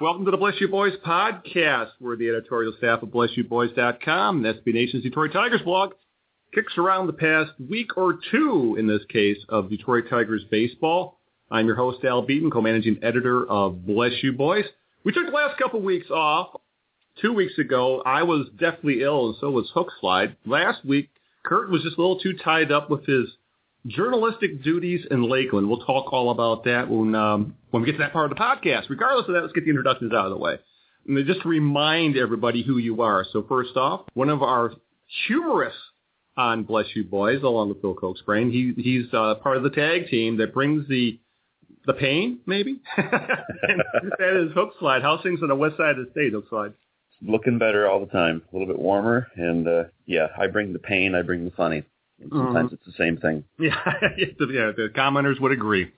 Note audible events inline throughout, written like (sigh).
Welcome to the Bless You Boys podcast. We're the editorial staff of BlessYouBoys.com, the SB Nation's Detroit Tigers blog. Kicks around the past week or two, in this case, of Detroit Tigers baseball. I'm your host, Al Beaton, co-managing editor of Bless You Boys. We took the last couple weeks off. Two weeks ago, I was deathly ill, and so was Hookslide. Last week, Kurt was just a little too tied up with his journalistic duties in Lakeland. We'll talk all about that when um, when we get to that part of the podcast. Regardless of that, let's get the introductions out of the way. And just remind everybody who you are. So first off, one of our humorous on Bless You Boys, along with Bill Cokesbrain. He he's uh, part of the tag team that brings the the pain, maybe. (laughs) that is Hook Slide. How's things on the west side of the state, Hook Slide? Looking better all the time. A little bit warmer, and uh, yeah, I bring the pain, I bring the funny. And sometimes it's the same thing. (laughs) Yeah, the, yeah, the commenters would agree.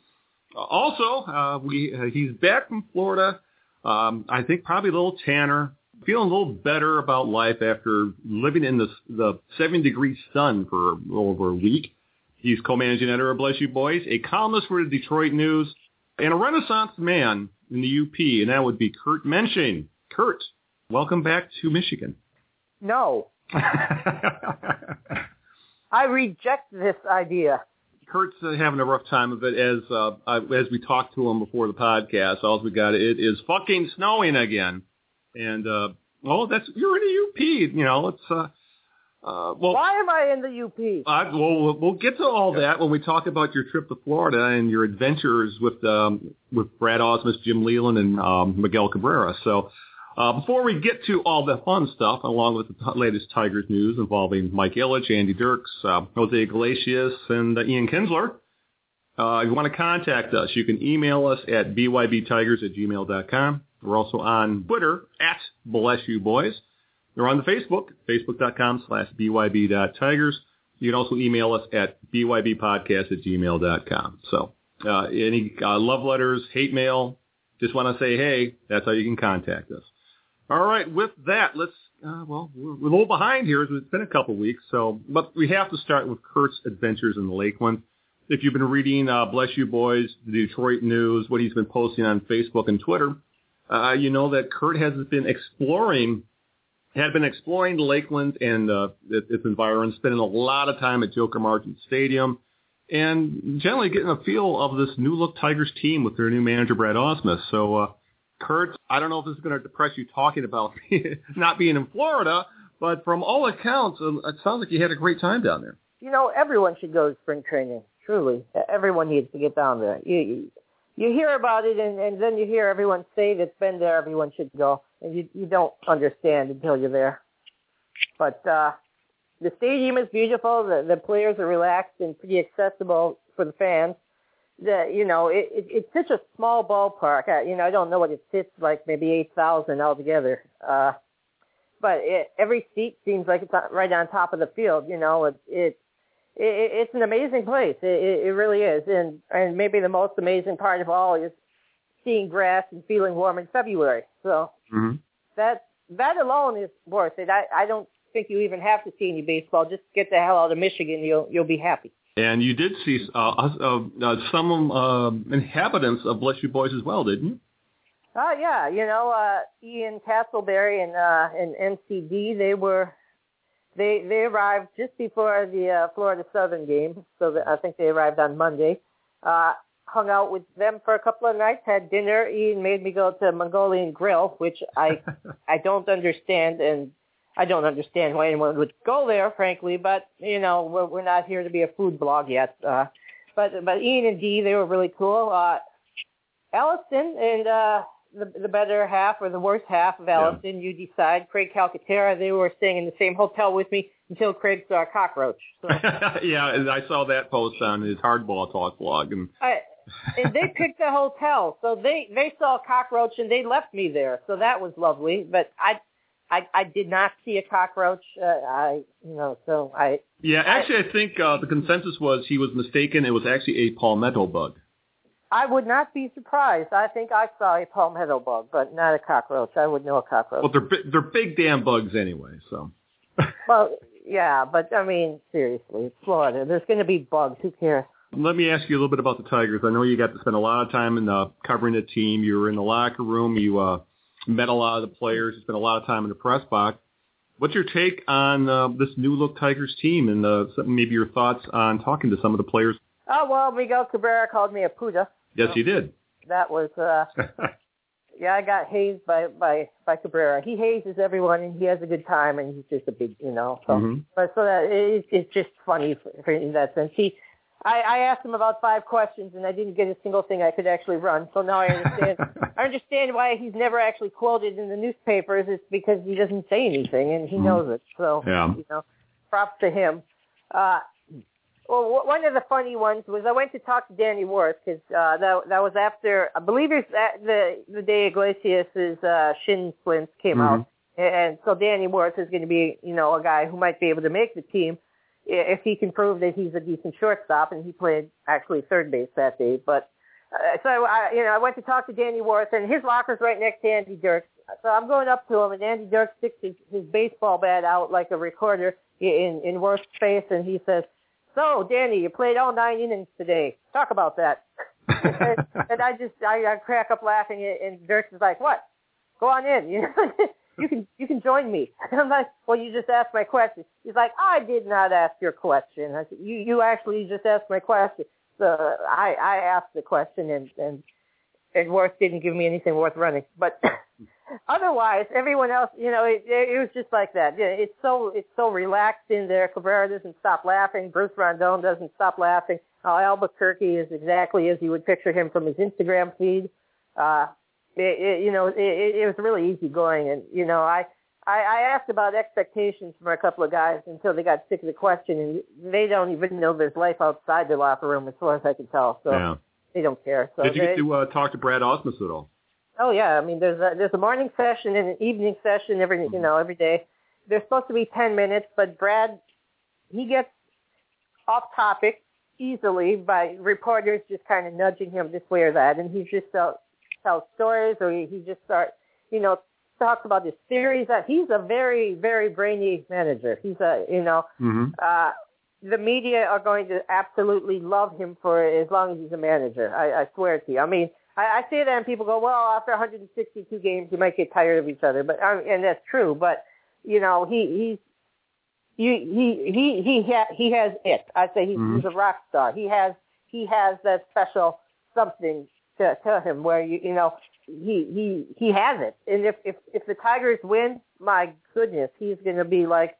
Also, uh, we uh, he's back from Florida. Um, I think probably a little tanner, feeling a little better about life after living in the the seven degree sun for over a week. He's co-managing editor of Bless You Boys, a columnist for the Detroit News, and a Renaissance man in the UP, and that would be Kurt Mensching. Kurt, welcome back to Michigan. No, (laughs) I reject this idea. Kurt's uh, having a rough time of it as uh, I, as we talked to him before the podcast. All we got it is fucking snowing again, and uh, well, that's you're in the UP. You know, it's uh, uh, well. Why am I in the UP? Uh, well, we'll- we'll get to all that when we talk about your trip to Florida and your adventures with um, with Brad Ausmus, Jim Leyland, and um, Miguel Cabrera. So, uh, before we get to all the fun stuff, along with the t- latest Tigers news involving Mike Ilitch, Andy Dirks, uh, Jose Iglesias, and uh, Ian Kinsler, uh, if you want to contact us, you can email us at bybtigers at gmail.com. We're also on Twitter at Bless You Boys. We're on the Facebook, facebook.com slash byb.tigers. You can also email us at bybpodcast at gmail.com. So uh, any uh, love letters, hate mail, just want to say hey, that's how you can contact us. All right, with that, let's, uh, well, we're, we're a little behind here. It's been a couple weeks, so, but we have to start with Kurt's adventures in Lakeland. If you've been reading uh, Bless You Boys, the Detroit News, what he's been posting on Facebook and Twitter, uh, you know that Kurt has been exploring had been exploring Lakeland and uh, its environs, spending a lot of time at Joker Marchant Stadium, and generally getting a feel of this new look Tigers team with their new manager Brad Ausmus. So, uh, Kurt, I don't know if this is going to depress you talking about (laughs) not being in Florida, but from all accounts, uh, it sounds like you had a great time down there. You know, everyone should go to spring training. Truly, everyone needs to get down there. You you, you hear about it, and, and then you hear everyone say that's been there. Everyone should go, and you you don't understand until you're there. But uh, the stadium is beautiful. The the players are relaxed and pretty accessible for the fans. The you know it, it it's such a small ballpark. I, you know I don't know what it fits like maybe eight thousand altogether. Uh, but it, every seat seems like it's right on top of the field. You know, it, it, it it's an amazing place. It, it, it really is, and and maybe the most amazing part of all is seeing grass and feeling warm in February. So Mm-hmm. that that alone is worth it. I I don't think you even have to see any baseball. Just get the hell out of Michigan. You'll you'll be happy. And you did see uh, uh, uh, some uh, inhabitants of Bless You Boys as well, didn't you? Oh yeah, you know, uh Ian Casselberry and uh and NCD, they were they they arrived just before the uh, Florida Southern game, so that I think they arrived on Monday. Uh hung out with them for a couple of nights, had dinner. Ian made me go to Mongolian Grill, which I (laughs) I don't understand and I don't understand why anyone would go there, frankly, but you know, we're we're not here to be a food blog yet. Uh but but Ian and Dee, they were really cool. Uh Allison and uh the the better half or the worst half of Allison, you decide. Craig Calcaterra, they were staying in the same hotel with me until Craig saw a cockroach. So (laughs) yeah, and I saw that post on his Hardball Talk blog, and I, and they picked the hotel, so they they saw a cockroach and they left me there. So that was lovely. But I I I did not see a cockroach. Uh, I you know so I yeah, actually, I think uh, the consensus was he was mistaken. It was actually a palmetto bug. I would not be surprised. I think I saw a palmetto bug, but not a cockroach. I would know a cockroach. Well, they're they're big damn bugs anyway. So (laughs) Well, yeah, but I mean, seriously, Florida. There's going to be bugs. Who cares? Let me ask you a little bit about the Tigers. I know you got to spend a lot of time in the, covering the team. You were in the locker room. You uh, met a lot of the players. You spent a lot of time in the press box. What's your take on uh, this new look Tigers team and uh, maybe your thoughts on talking to some of the players? Oh well, Miguel Cabrera called me a puta. Yes, he did. That was uh (laughs) yeah, I got hazed by by by Cabrera. He hazes everyone, and he has a good time, and he's just a big, you know. So, Mhm. but so that it, it's just funny for, for in that sense. He, I, I asked him about five questions, and I didn't get a single thing I could actually run. So now I understand. (laughs) I understand why he's never actually quoted in the newspapers. It's because he doesn't say anything, and he Mhm. knows it. So Yeah. you know, props to him. Uh, well, w- one of the funny ones was I went to talk to Danny Worth because uh, that that was after I believe it's at the the day Iglesias's uh, shin splints came Mhm. out, and so Danny Worth is going to be you know a guy who might be able to make the team if he can prove that he's a decent shortstop, and he played actually third base that day. But uh, so I you know I went to talk to Danny Worth, and his locker's right next to Andy Dirks. So I'm going up to him, and Andy Dirks sticks his, his baseball bat out like a recorder in in Worth's face, and he says. So, Danny, you played all nine innings today. Talk about that. and, (laughs) and I just I, I crack up laughing, and Dirks is like, "What? Go on in. (laughs) You know, you can you can join me." And (laughs) I'm like, "Well, you just asked my question." He's like, "I did not ask your question. I said, you you actually just asked my question." So I I asked the question, and and and Worth didn't give me anything worth running, but. (laughs) (laughs) Otherwise, everyone else, you know, it, it was just like that. Yeah, It's so it's so relaxed in there. Cabrera doesn't stop laughing. Bruce Rondon doesn't stop laughing. Uh, Albuquerque is exactly as you would picture him from his Instagram feed. Uh, it, it, you know, it, it, it was really easy going, and you know, I, I I asked about expectations from a couple of guys until they got sick of the question, and they don't even know there's life outside the locker room as far as I can tell. So yeah. they don't care. So Did you they, get to uh, talk to Brad Ausmus at all? Oh yeah, I mean there's a there's a morning session and an evening session every you know every day. They're supposed to be ten minutes, but Brad he gets off topic easily by reporters just kind of nudging him this way or that, and he just tell, tells stories or he, just start you know talks about his theories. That he's a very very brainy manager. He's a you know Mm-hmm. uh, the media are going to absolutely love him for as long as he's a manager. I, I swear to you. I mean, I, I say that and people go, well, after 162 games, you might get tired of each other, but and that's true. But you know, he he's you, he he he ha- he has it. I say he's, Mhm. he's a rock star. He has he has that special something to to him where you you know he he he has it. And if if if the Tigers win, my goodness, he's going to be like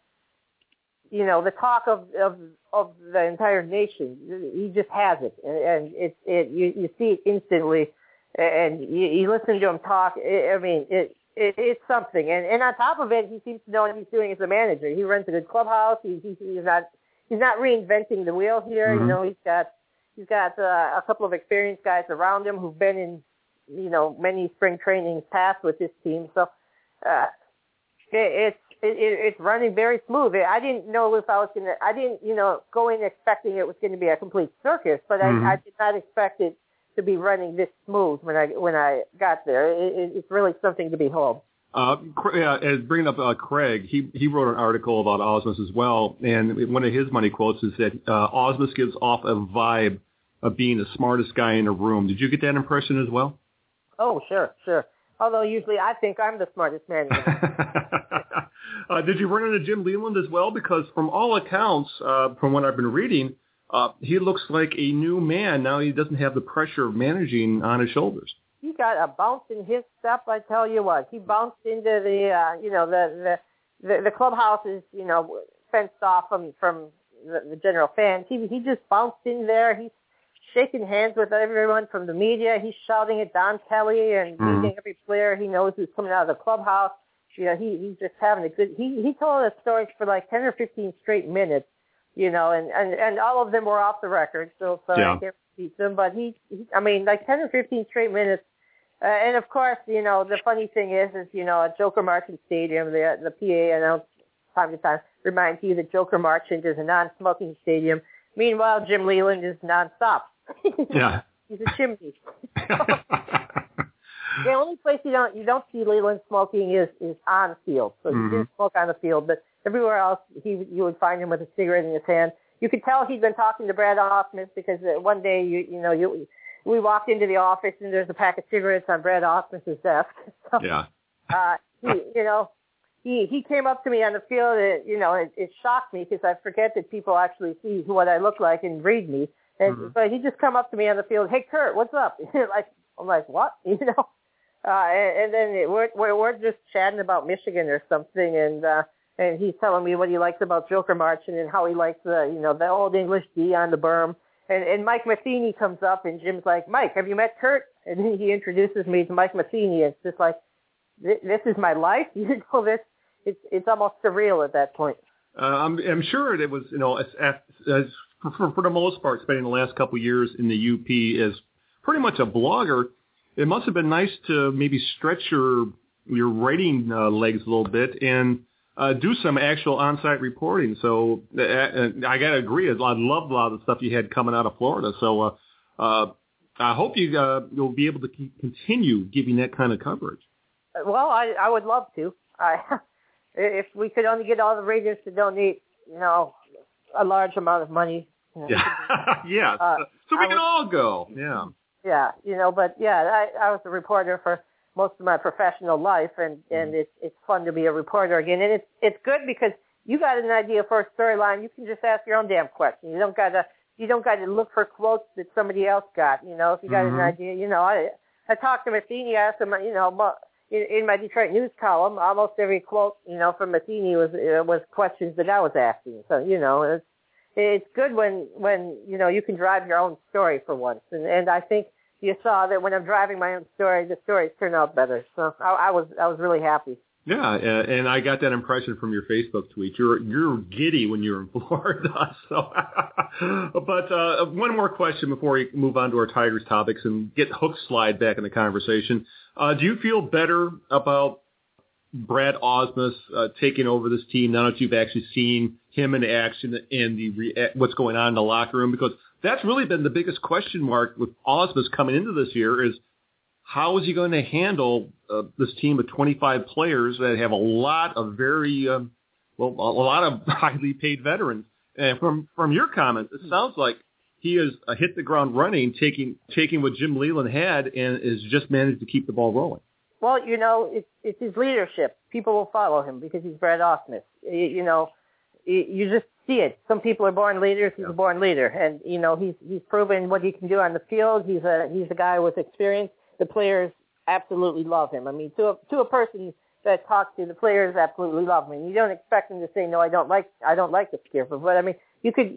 you know the talk of of of the entire nation. He just has it, and, and it's it you you see it instantly, and you, you listen to him talk. I I mean, it, it it's something, and and on top of it, he seems to know what he's doing as a manager. He runs a good clubhouse. He, he he's not he's not reinventing the wheel here. Mhm. You know, he's got he's got uh, a couple of experienced guys around him who've been in you know many spring trainings past with this team. So uh, it, it's it, it, it's running very smooth. I didn't know if I was gonna. I didn't, you know, go in expecting it was going to be a complete circus, but Mhm. I, I did not expect it to be running this smooth when I when I got there. It, it, it's really something to behold. Uh, yeah, as bringing up uh, Craig, he he wrote an article about Ausmus as well, and one of his money quotes is that uh, Ausmus gives off a vibe of being the smartest guy in the room. Did you get that impression as well? Oh, sure, sure. Although usually I think I'm the smartest man. in the room. (laughs) uh, did you run into Jim Leyland as well? Because from all accounts, uh, from what I've been reading, uh, he looks like a new man now. He doesn't have the pressure of managing on his shoulders. he got a bounce in his step. I tell you what, he bounced into the uh, you know the the the, the clubhouse is you know fenced off from from the, the general fans. He he just bounced in there. He's shaking hands with everyone from the media. He's shouting at Don Kelly and Mhm. greeting every player he knows who's coming out of the clubhouse. You know, he he's just having a good. He he told us stories for like ten or fifteen straight minutes. You know, and and and all of them were off the record, so sorry Yeah. I can't repeat them. But he, he I mean, like ten or fifteen straight minutes. Uh, and of course, you know, the funny thing is, is you know, at Joker Marchant Stadium, the the PA announced time to time reminds you that Joker Marchant is a non-smoking stadium. Meanwhile, Jim Leyland is nonstop. Yeah. (laughs) He's a chimney. (laughs) The only place you don't you don't see Leyland smoking is is on the field. So Mhm. he didn't smoke on the field, but everywhere else he you would find him with a cigarette in his hand. you could tell he'd been talking to Brad Ausmus because uh, one day you you know you we walked into the office and there's a pack of cigarettes on Brad Ausmus's desk. (laughs) So, yeah. uh, he, you know, he he came up to me on the field. And, you know, it, it shocked me because I forget that people actually see what I look like and read me. And mm-hmm. but he just come up to me on the field. Hey, Kurt, what's up? (laughs) like I'm like, what? (laughs) You know. Uh, and, and then it, we're, we're we're just chatting about Michigan or something, and uh, and he's telling me what he likes about Joker Marchant and how he likes the you know the old English D on the berm. And, and Mike Matheny comes up, and Jim's like, Mike, have you met Kurt? And he introduces me to Mike Matheny. It's just like, this is my life. (laughs) You know, this it's it's almost surreal at that point. Uh, I'm I'm sure it was you know as, as for, for the most part spending the last couple years in the UP as pretty much a blogger. It must have been nice to maybe stretch your your writing uh, legs a little bit and uh, do some actual on-site reporting. So uh, uh I got to agree. I loved a lot of the stuff you had coming out of Florida. So uh, uh, I hope you you'll be able to continue giving that kind of coverage. Well, I I would love to. I (laughs) if we could only get all the readers to donate, you know, a large amount of money. You know, yeah, yeah. (laughs) (laughs) Uh, so we I can all go. Yeah. Yeah, you know, but yeah, I I was a reporter for most of my professional life, and and mm-hmm. it's it's fun to be a reporter again, and it's it's good because you got an idea for a storyline, you can just ask your own damn question. You don't gotta you don't gotta look for quotes that somebody else got. You know, if you got mm-hmm. an idea, you know, I I talked to Matheny, I asked him, you know, in, in my Detroit News column, almost every quote, you know, from Matheny was uh, was questions that I was asking. So you know, it's it's good when when you know you can drive your own story for once, and and I think you saw that when I'm driving my own story, the stories turn out better. So I, I was I was really happy. Yeah, and I got that impression from your Facebook tweet. You're you're giddy when you're in (laughs) Florida. So, (laughs) but uh, one more question before we move on to our Tigers topics and get Hook slide back in the conversation. Uh, do you feel better about Brad Ausmus uh, taking over this team now that you've actually seen him in action and the re- what's going on in the locker room? Because that's really been the biggest question mark with Ausmus coming into this year is how is he going to handle uh, this team of 25 players that have a lot of very um, well a lot of (laughs) highly paid veterans. And from from your comments, it sounds like he has uh, hit the ground running, taking taking what Jim Leyland had, and has just managed to keep the ball rolling. Well, you know, it's it's his leadership. People will follow him because he's Brad Ausmus. You know, you just see it. Some people are born leaders. He's yeah. a born leader, and you know he's he's proven what he can do on the field. He's a he's a guy with experience. The players absolutely love him. I mean, to a to a person that talks to the players absolutely love him. And you don't expect them to say no. I don't like I don't like the Skipper, but I mean, you could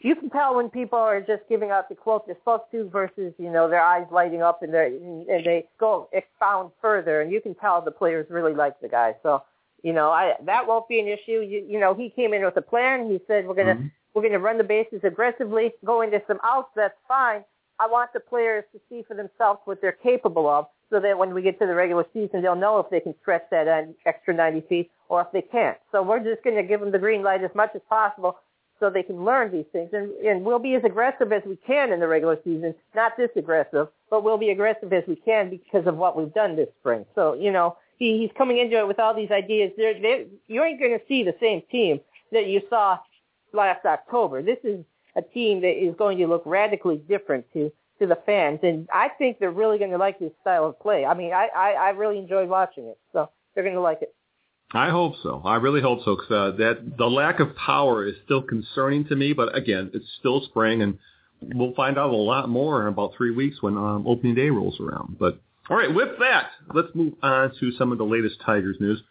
you can tell when people are just giving out the quote they're supposed to versus you know their eyes lighting up and they and they go expound further and you can tell the players really like the guy. So you know i that won't be an issue. You, you know he came in with a plan. He said we're to mm-hmm. we're going to run the bases aggressively go into some outs. That's fine. I want the players to see for themselves what they're capable of so that when we get to the regular season they'll know if they can stretch that extra 90 feet or if they can't. So we're just going to give them the green light as much as possible so they can learn these things. And, and we'll be as aggressive as we can in the regular season, not this aggressive, but we'll be aggressive as we can because of what we've done this spring. So, you know, he, he's coming into it with all these ideas. They're, they're, you ain't going to see the same team that you saw last October. This is a team that is going to look radically different to, to the fans. And I think they're really going to like this style of play. I mean, I, I, I really enjoyed watching it. So they're going to like it. I hope so. I really hope so because uh, that the lack of power is still concerning to me. But again, it's still spring, and we'll find out a lot more in about three weeks when um, opening day rolls around. But all right, with that, let's move on to some of the latest Tigers news.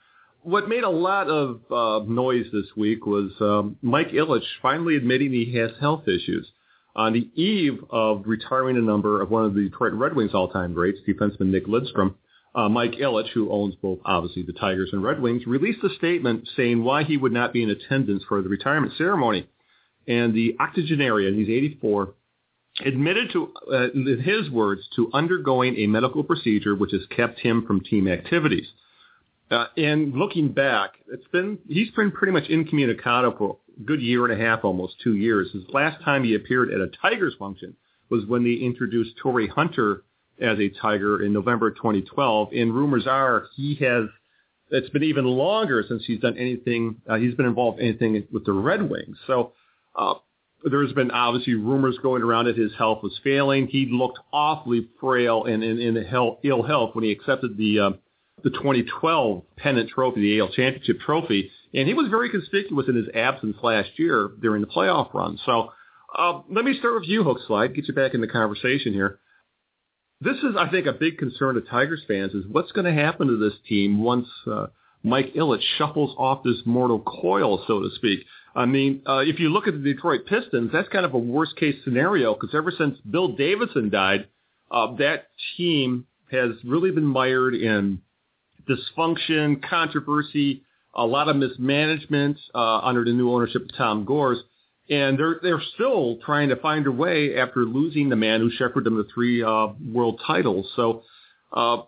What made a lot of uh, noise this week was um, Mike Ilitch finally admitting he has health issues. On the eve of retiring a number of one of the Detroit Red Wings all-time greats, defenseman Nick Lidstrom, uh, Mike Ilitch, who owns both, obviously, the Tigers and Red Wings, released a statement saying why he would not be in attendance for the retirement ceremony. And the octogenarian, he's 84, admitted to, uh, in his words, to undergoing a medical procedure which has kept him from team activities. Uh, and looking back, it's been he's been pretty much incommunicado for a good year and a half, almost two years. His last time he appeared at a Tigers function was when they introduced Torii Hunter as a Tiger in November 2012. And rumors are he has, it's been even longer since he's done anything, uh, he's been involved in anything with the Red Wings. So uh, there's been obviously rumors going around that his health was failing. He looked awfully frail and in, in ill health when he accepted the uh, the 2012 pennant trophy, the AL championship trophy, and he was very conspicuous in his absence last year during the playoff run. So uh, let me start with you, Hook Slide, get you back in the conversation here. This is, I think, a big concern to Tigers fans is what's going to happen to this team once uh, Mike Ilitch shuffles off this mortal coil, so to speak. I mean, uh, if you look at the Detroit Pistons, that's kind of a worst case scenario because ever since Bill Davidson died, uh, that team has really been mired in dysfunction, controversy, a lot of mismanagement uh, under the new ownership of Tom Gores. And they're they're still trying to find a way after losing the man who shepherded them to three uh, world titles. So, uh,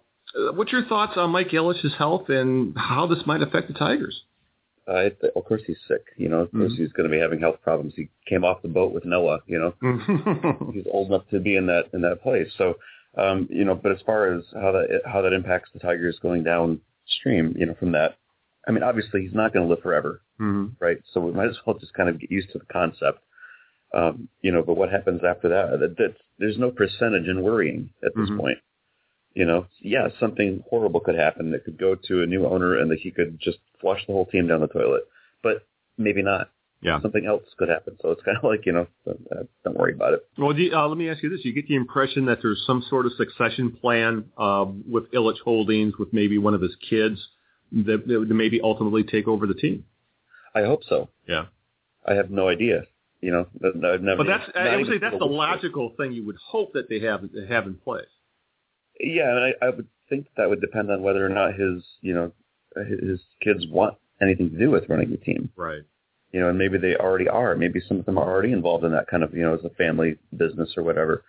what's your thoughts on Mike Ilitch's health and how this might affect the Tigers? Uh, of course he's sick. You know, of course mm-hmm. he's going to be having health problems. He came off the boat with Noah. You know, (laughs) he's old enough to be in that in that place. So, um, you know, but as far as how that how that impacts the Tigers going downstream, you know, from that, I mean, obviously he's not going to live forever, mm-hmm. right? So we might as well just kind of get used to the concept. Um, you know, but what happens after that? That, that there's no percentage in worrying at this mm-hmm. point. You know, yeah, something horrible could happen that could go to a new owner and that he could just flush the whole team down the toilet. But maybe not. Yeah. Something else could happen. So it's (laughs) kind of like, you know, uh, don't worry about it. Well, you, uh, let me ask you this. You get the impression that there's some sort of succession plan uh, with Ilitch Holdings, with maybe one of his kids that, that maybe ultimately take over the team. I hope so. Yeah. I have no idea. You know, I've never. But that's I would say that's the logical thing you would hope that they have have in place. Yeah, and I, I would think that would depend on whether or not his, you know, his kids want anything to do with running the team. Right. You know, and maybe they already are. Maybe some of them are already involved in that kind of, you know, as a family business or whatever.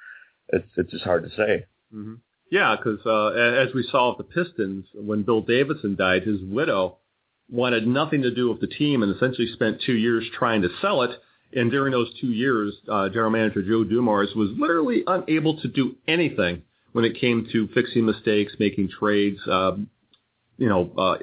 It's it's just hard to say. Mm-hmm. Yeah, because uh, as we saw with the Pistons, when Bill Davidson died, his widow wanted nothing to do with the team and essentially spent two years trying to sell it. And during those two years, uh, general manager Joe Dumars was literally unable to do anything when it came to fixing mistakes, making trades, um, you know, uh,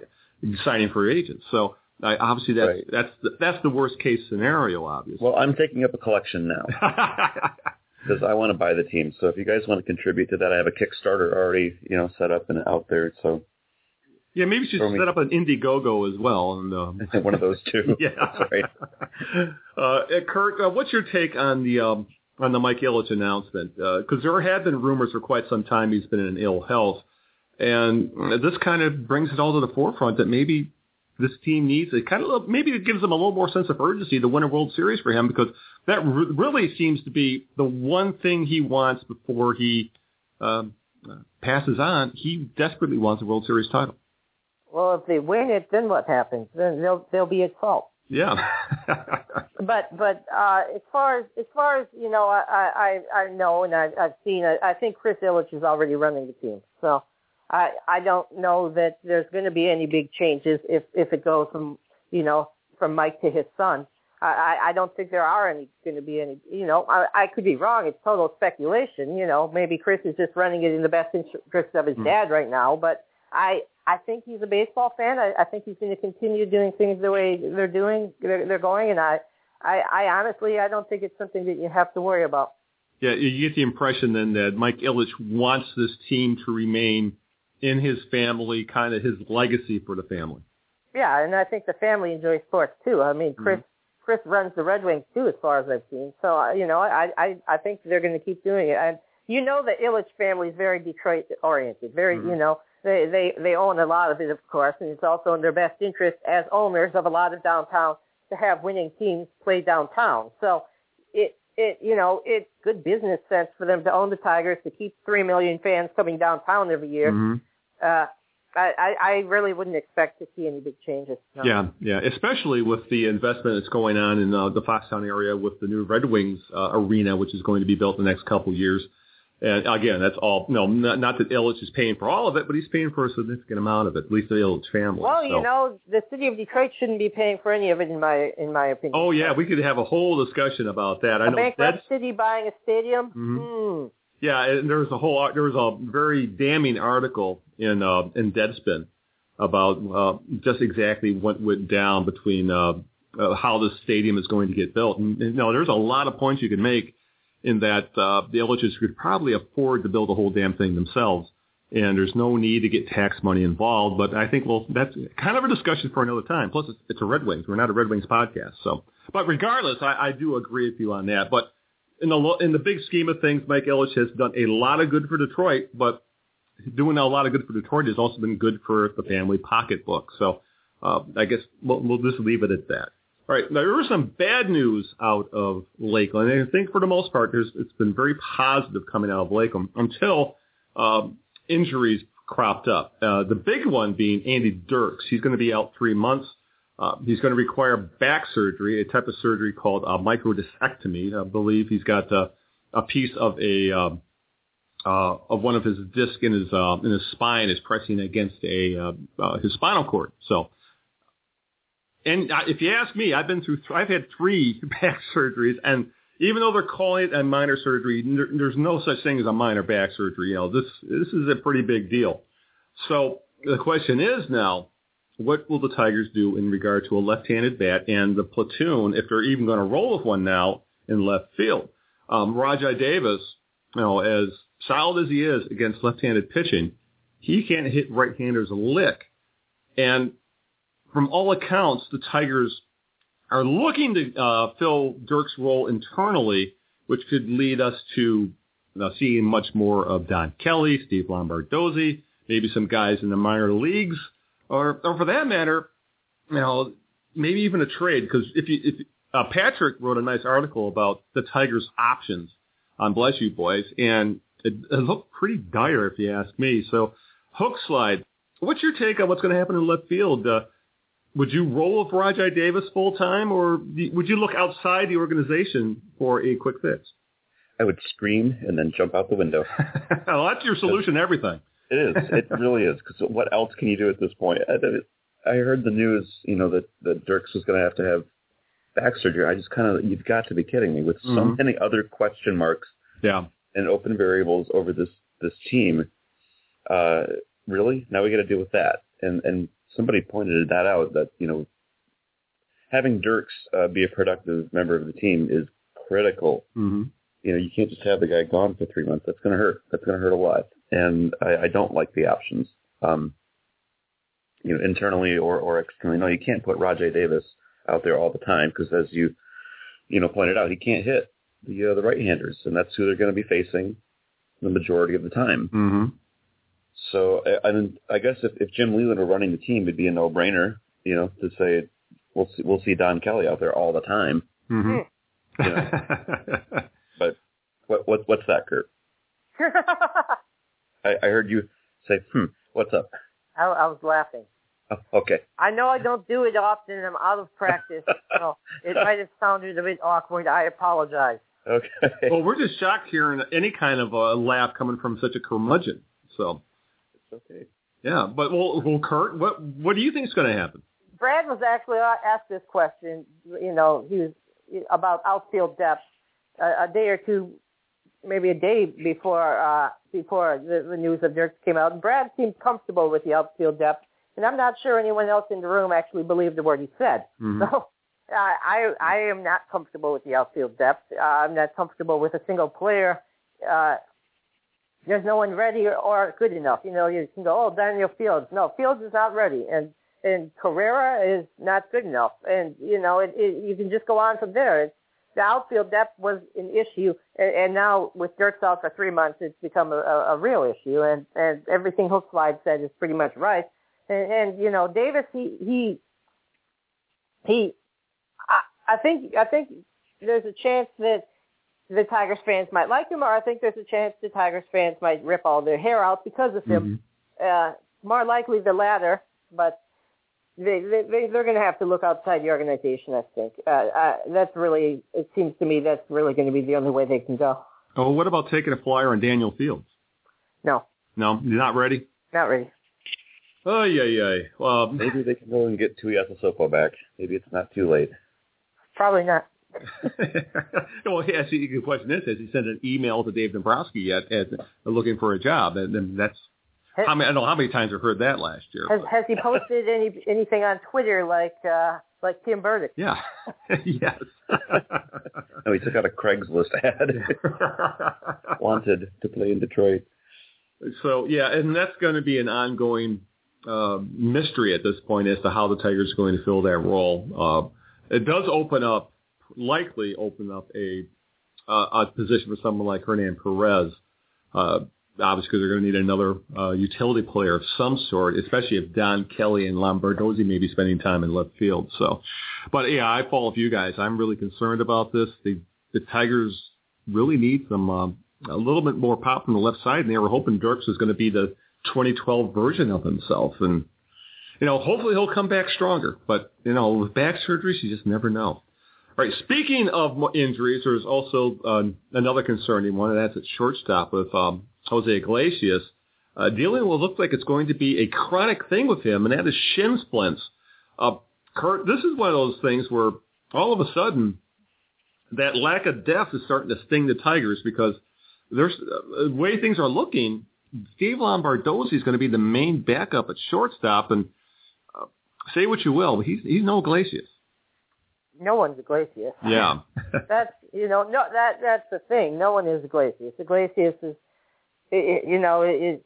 signing for agents. So uh, obviously that's right. that's the, that's the worst case scenario. Obviously. Well, I'm taking up a collection now (laughs) because I want to buy the team. So if you guys want to contribute to that, I have a Kickstarter already, you know, set up and out there. So. Yeah, maybe you should set up an Indiegogo as well. And um... (laughs) one of those two. (laughs) yeah, that's right. Uh, Kurt, uh, what's your take on the um, on the Mike Ilitch announcement because uh, there have been rumors for quite some time he's been in ill health, and this kind of brings it all to the forefront that maybe this team needs it. Kind of maybe it gives them a little more sense of urgency to win a World Series for him because that re- really seems to be the one thing he wants before he um, passes on. He desperately wants a World Series title. Well, if they win it, then what happens? Then they'll they'll be at fault. Yeah. (laughs) (laughs) but but uh, as far as as far as you know, I I I know and I, I've seen. I, I think Chris Ilitch is already running the team, so I I don't know that there's going to be any big changes if if it goes from you know from Mike to his son. I I don't think there are any going to be any. You know, I I could be wrong. It's total speculation. You know, maybe Chris is just running it in the best interest of his mm. dad right now, but I I think he's a baseball fan. I, I think he's going to continue doing things the way they're doing, they're, they're going, and I, I, I honestly, I don't think it's something that you have to worry about. Yeah, you get the impression then that Mike Ilitch wants this team to remain in his family, kind of his legacy for the family. Yeah, and I think the family enjoys sports too. I mean, Chris mm-hmm. Chris runs the Red Wings too, as far as I've seen. So you know, I I I think they're going to keep doing it. And you know, the Ilitch family is very Detroit oriented, very mm-hmm. you know they they they own a lot of it, of course, and it's also in their best interest as owners of a lot of downtown to have winning teams play downtown. So it it you know it's good business sense for them to own the Tigers to keep three million fans coming downtown every year. Mm-hmm. Uh, I, I really wouldn't expect to see any big changes. No. Yeah, yeah, especially with the investment that's going on in uh, the Foxtown area with the new Red Wings uh, arena, which is going to be built in the next couple of years. And again, that's all. No, not, not that Ilitch is paying for all of it, but he's paying for a significant amount of it. At least the Ilitch family. Well, so. you know, the city of Detroit shouldn't be paying for any of it, in my in my opinion. Oh yeah, we could have a whole discussion about that. A I know bankrupt city buying a stadium. Mm-hmm. Mm. Yeah, and there was a whole there was a very damning article in uh, in Deadspin about uh, just exactly what went down between uh, uh, how the stadium is going to get built. And, you know, there's a lot of points you can make in that uh, the Ilitches could probably afford to build the whole damn thing themselves, and there's no need to get tax money involved. But I think, well, that's kind of a discussion for another time. Plus, it's, it's a Red Wings. We're not a Red Wings podcast, so. But regardless, I, I do agree with you on that. But in the in the big scheme of things, Mike Ilitch has done a lot of good for Detroit, but doing a lot of good for Detroit has also been good for the family pocketbook. So uh, I guess we'll, we'll just leave it at that. All right. Now, there was some bad news out of Lakeland. And I think for the most part, there's, it's been very positive coming out of Lakeland until um, injuries cropped up. Uh, the big one being Andy Dirks. He's going to be out three months. Uh, he's going to require back surgery, a type of surgery called a microdiscectomy. I believe he's got a, a piece of a um, uh, of one of his discs in his uh, in his spine is pressing against a uh, uh, his spinal cord. So, and if you ask me, I've been through th- I've had three (laughs) back surgeries, and even though they're calling it a minor surgery, there, there's no such thing as a minor back surgery. You know, this this is a pretty big deal. So the question is now, what will the Tigers do in regard to a left-handed bat and the platoon, if they're even going to roll with one now in left field? Um, Rajai Davis, you know, as solid as he is against left-handed pitching, he can't hit right-handers a lick. And from all accounts, the Tigers are looking to uh, fill Dirk's role internally, which could lead us to uh, seeing much more of Don Kelly, Steve Lombardozzi, maybe some guys in the minor leagues, or, or for that matter, you know, maybe even a trade. Because if you, if uh, Patrick wrote a nice article about the Tigers' options on Bless You Boys, and it, it looked pretty dire if you ask me. So, hook slide. What's your take on what's going to happen in left field? Uh, would you roll with Rajai Davis full time, or would you look outside the organization for a quick fix? I would scream and then jump out the window. (laughs) well, that's your solution to everything. It is. It really is. Because what else can you do at this point? I, I heard the news, you know, that that Dirks was going to have to have back surgery. I just kind of, you've got to be kidding me. With so mm-hmm. many other question marks, yeah, and open variables over this this team. Uh, really? Now we got to deal with that. And and somebody pointed that out that you know having Dirks uh, be a productive member of the team is critical. Mm-hmm. You know, you can't just have the guy gone for three months. That's going to hurt. That's going to hurt a lot. And I, I don't like the options. Um, you know, internally or, or externally. No, you can't put Rajai Davis out there all the time because, as you, you know, pointed out, he can't hit the uh, the right-handers, and that's who they're going to be facing the majority of the time. Mm-hmm. So I, I, I guess if, if Jim Leyland were running the team, it'd be a no-brainer, you know, to say we'll see, we'll see Don Kelly out there all the time. Mm-hmm. You know? (laughs) but what what what's that, Kurt? (laughs) I, I heard you say, "Hmm, what's up?" I, I was laughing. Oh, okay. I know I don't do it often. I'm out of practice. so it might have sounded a bit awkward. I apologize. Okay. Well, we're just shocked hearing any kind of a laugh coming from such a curmudgeon. So. It's okay. Yeah, but well, well, Kurt, what what do you think is going to happen? Brad was actually asked this question. You know, he was about outfield depth a, a day or two, maybe a day before uh, before the, the news of Dirk came out. And Brad seemed comfortable with the outfield depth, and I'm not sure anyone else in the room actually believed the word he said. Mm-hmm. So. I I am not comfortable with the outfield depth. Uh, I'm not comfortable with a single player uh, there's no one ready or, or good enough. You know, you can go, oh, Daniel Fields. No, Fields is not ready, and and Carrera is not good enough. And you know, it, it, you can just go on from there. It's, the outfield depth was an issue, and, and now with Dirks out for three months, it's become a, a, a real issue. And and everything Hookslide said is pretty much right. And, and you know, Davis, he he he. I, I think I think there's a chance that the Tigers fans might like him, or I think there's a chance the Tigers fans might rip all their hair out because of him. Mm-hmm. Uh, more likely the latter, but they, they they're going to have to look outside the organization. I think uh, uh, that's really. It seems to me that's really going to be the only way they can go. Oh, what about taking a flyer on Daniel Fields? No. No, you're not ready. Not ready. Oh yeah, yeah. Well, (laughs) maybe they can go and get Tui Tuiasosopo back. Maybe it's not too late. Probably not. (laughs) well, yes. The question is, has he sent an email to Dave Dombrowski yet, as, looking for a job? And, and that's how many, I don't know how many times I've heard that last year. Has, has he posted any anything on Twitter like uh, like Tim Burdick. Yeah. (laughs) yes. (laughs) no, he took out a Craigslist ad. (laughs) Wanted to play in Detroit. So yeah, and that's going to be an ongoing uh, mystery at this point as to how the Tigers are going to fill that role. Uh, it does open up, likely open up a uh, a position for someone like Hernan Perez. Obviously, because they're going to need another uh, utility player of some sort, especially if Don Kelly and Lombardozzi may be spending time in left field. So, but yeah, I follow you guys. I'm really concerned about this. The the Tigers really need some um, a little bit more pop from the left side, and they were hoping Dirks was going to be the 2012 version of himself, and you know, hopefully he'll come back stronger. But you know, with back surgeries, you just never know. All right. Speaking of injuries, there's also uh, another concerning one, and that's at shortstop with um, Jose Iglesias. Uh, dealing with what looks like it's going to be a chronic thing with him, and that is shin splints. Uh, Kurt, this is one of those things where all of a sudden that lack of depth is starting to sting the Tigers because there's uh, the way things are looking. Steve Lombardozzi is going to be the main backup at shortstop, and uh, say what you will, but he's he's no Iglesias. No one's Iglesias. Yeah, (laughs) that's you know no that that's the thing. No one is Iglesias. Iglesias is, it, you know, it,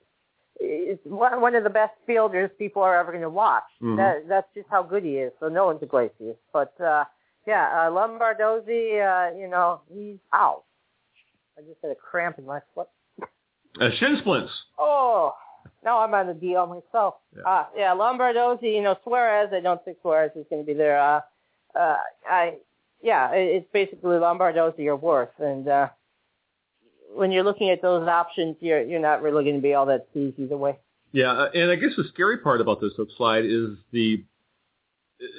it's one one of the best fielders people are ever going to watch. Mhm. That that's just how good he is. So no one's Iglesias. But uh yeah, uh, Lombardozzi, uh, you know, he's out. I just had a cramp in my foot. uh, shin splints. Oh, now I'm on the DL myself. Yeah. Uh, yeah, Lombardozzi, you know, Suarez, I don't think Suarez is going to be there. Uh, uh, I, yeah, it, it's basically Lombardozzi or worse. And, uh, when you're looking at those options, you're, you're not really going to be all that pleased either way. Yeah, uh, and I guess the scary part about this slide is the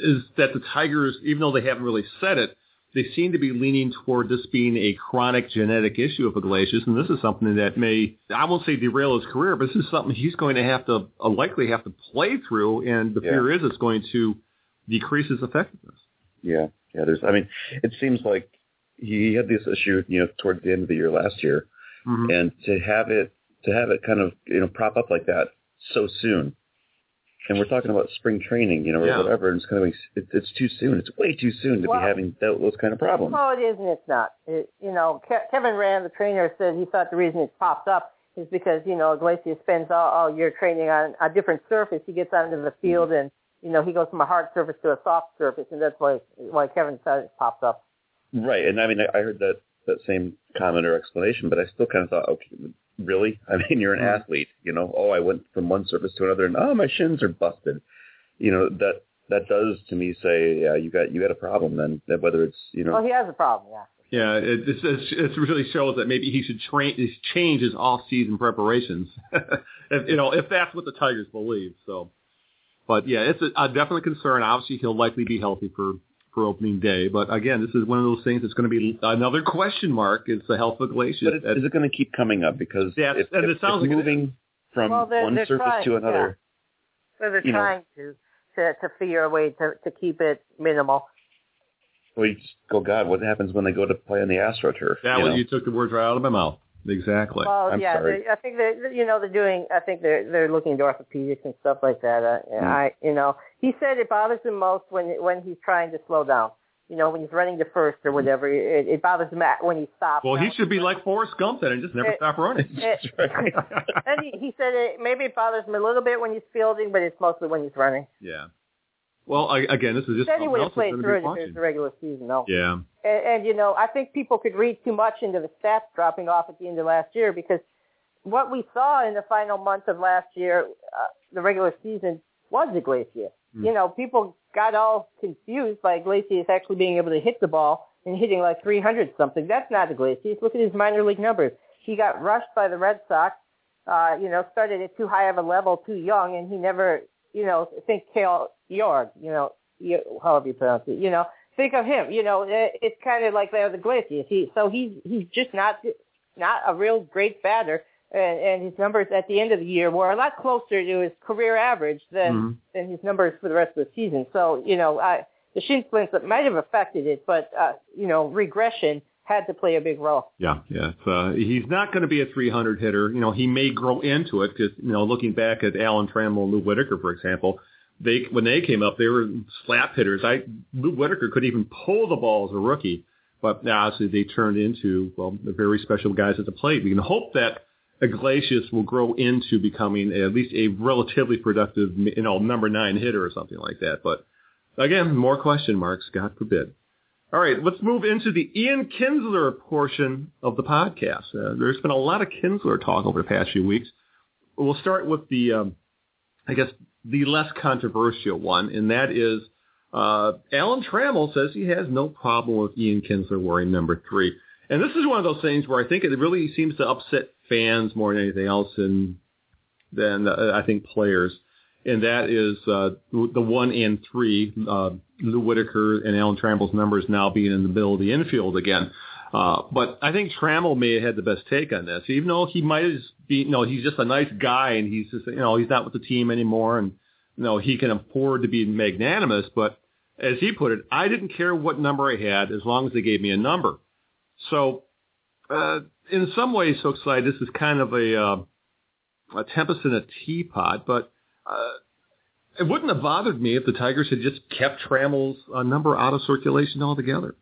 is that the Tigers, even though they haven't really said it, they seem to be leaning toward this being a chronic genetic issue of Iglesias, and this is something that may I won't say derail his career, but this is something he's going to have to uh, likely have to play through, and the Yeah. fear is it's going to decrease his effectiveness. Yeah, yeah. There's. I mean, it seems like he had this issue, you know, towards the end of the year last year, Mhm. and to have it to have it kind of you know prop up like that so soon. And we're talking about spring training, you know, or Yeah. whatever. And it's kind of like, it, it's too soon. It's way too soon to Well- be having that, those kind of problems. Well, it is and it's not. It, you know, Ke- Kevin Rand, the trainer, said he thought the reason it popped up is because, you know, Iglesias spends all, all year training on a different surface. He gets onto the field and, you know, he goes from a hard surface to a soft surface, and that's why, why Kevin said it popped up. Right. And I mean, I I heard that that same comment or explanation, but I still kind of thought, okay, really? (laughs) I mean, you're an Mhm. athlete, you know. Oh, I went from one surface to another, and oh, my shins are busted. You know that that does to me say, yeah, you got you got a problem. Then that whether it's you know, Well, he has a problem, yeah. Yeah, it, it, it really shows that maybe he should train, change his off-season preparations, (laughs) if, you know, if that's what the Tigers believe. So, but yeah, it's a, a definite concern. Obviously, he'll likely be healthy for for opening day. But again, this is one of those things that's going to be another question mark: is the health of Iglesias. but it, is it going to keep coming up because Yeah, if, and if, it sounds if like it- moving from Well, they're- one they're surface trying, to another. So they're You know. trying to, to, to figure a way to, to keep it minimal. Well, you just go, God, what happens when they go to play on the AstroTurf? that you was know? you took the words right out of my mouth. Exactly. Well, I'm yeah, sorry. they- I think they're you know they're doing. I think they're they're looking into orthopedics and stuff like that. Uh, Hmm. I you know he said it bothers him most when when he's trying to slow down. You know when he's running to first or whatever. It, it bothers him when he stops. well, he should be like Forrest Gump then and just never It- stop running. It, (laughs) and he, he said it, maybe it bothers him a little bit when he's fielding, but it's mostly when he's running. yeah. Well, I, again, this is just said he would else have played through going it if it was watching. the regular season, though. Yeah. And, and you know, I think people could read too much into the stats dropping off at the end of last year because what we saw in the final month of last year, uh, the regular season, was Iglesias. Mm. You know, people got all confused by Iglesias actually being able to hit the ball and hitting like 300 something. That's not Iglesias. Look at his minor league numbers. He got rushed by the Red Sox. Uh, you know, started at too high of a level, too young, and he never, you know, think Kale Yard, you know, however you pronounce it, you know, think of him. You know, it, it's kind of like that with Iglesias. He so he's he's just not not a real great batter, and, and his numbers at the end of the year were a lot closer to his career average than Mhm. than his numbers for the rest of the season. So you know, I, the shin splints that might have affected it, but uh, you know, regression had to play a big role. Yeah, yeah. Uh, he's not going to be a 300 hitter. You know, he may grow into it because, you know, looking back at Alan Trammell and Lou Whitaker, for example, they when they came up, they were slap hitters. I Lou Whitaker could even pull the ball as a rookie, but obviously they turned into well, very special guys at the plate. We can hope that Iglesias will grow into becoming at least a relatively productive, you know, number nine hitter or something like that. But again, more question marks. God forbid. All right, let's move into the Ian Kinsler portion of the podcast. Uh, there's been a lot of Kinsler talk over the past few weeks. We'll start with the, um, I guess, the less controversial one, and that is uh, Alan Trammell says he has no problem with Ian Kinsler wearing number three. And this is one of those things where I think it really seems to upset fans more than anything else, and than uh, I think players and that is uh, the one and three. Uh, Lou Whitaker and Alan Trammell's numbers now being in the middle of the infield again. Uh, but I think Trammell may have had the best take on this, even though he might be, you know, he's just a nice guy and he's just, you know, he's not with the team anymore and, you know, he can afford to be magnanimous. But as he put it, I didn't care what number I had as long as they gave me a number. So, uh, in some ways, so excited, this is kind of a, uh, a tempest in a teapot, but uh, it wouldn't have bothered me if the Tigers had just kept Trammell's uh, number out of circulation altogether.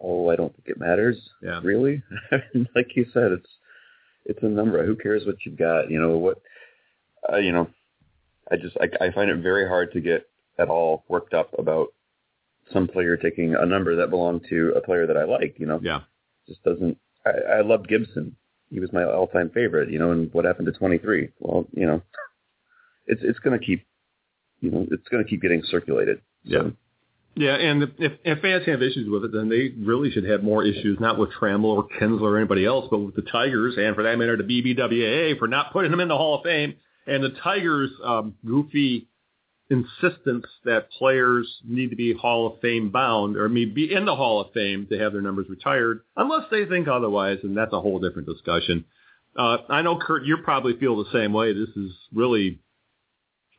Oh, I don't think it matters. Yeah. Really? (laughs) like you said, it's it's a number. Who cares what you've got? You know what? Uh, you know, I just I, I find it very hard to get at all worked up about some player taking a number that belonged to a player that I like. You know. Yeah. Just doesn't. I, I loved Gibson. He was my all-time favorite. You know, and what happened to 23? Well, you know, it's it's going to keep you know it's going to keep getting circulated. So. Yeah. Yeah, and if, if fans have issues with it, then they really should have more issues, not with Trammell or Kinsler or anybody else, but with the Tigers, and for that matter, the BBWAA for not putting them in the Hall of Fame, and the Tigers' um, goofy insistence that players need to be Hall of Fame bound or be in the Hall of Fame to have their numbers retired, unless they think otherwise, and that's a whole different discussion. Uh, I know, Kurt, you probably feel the same way. This is really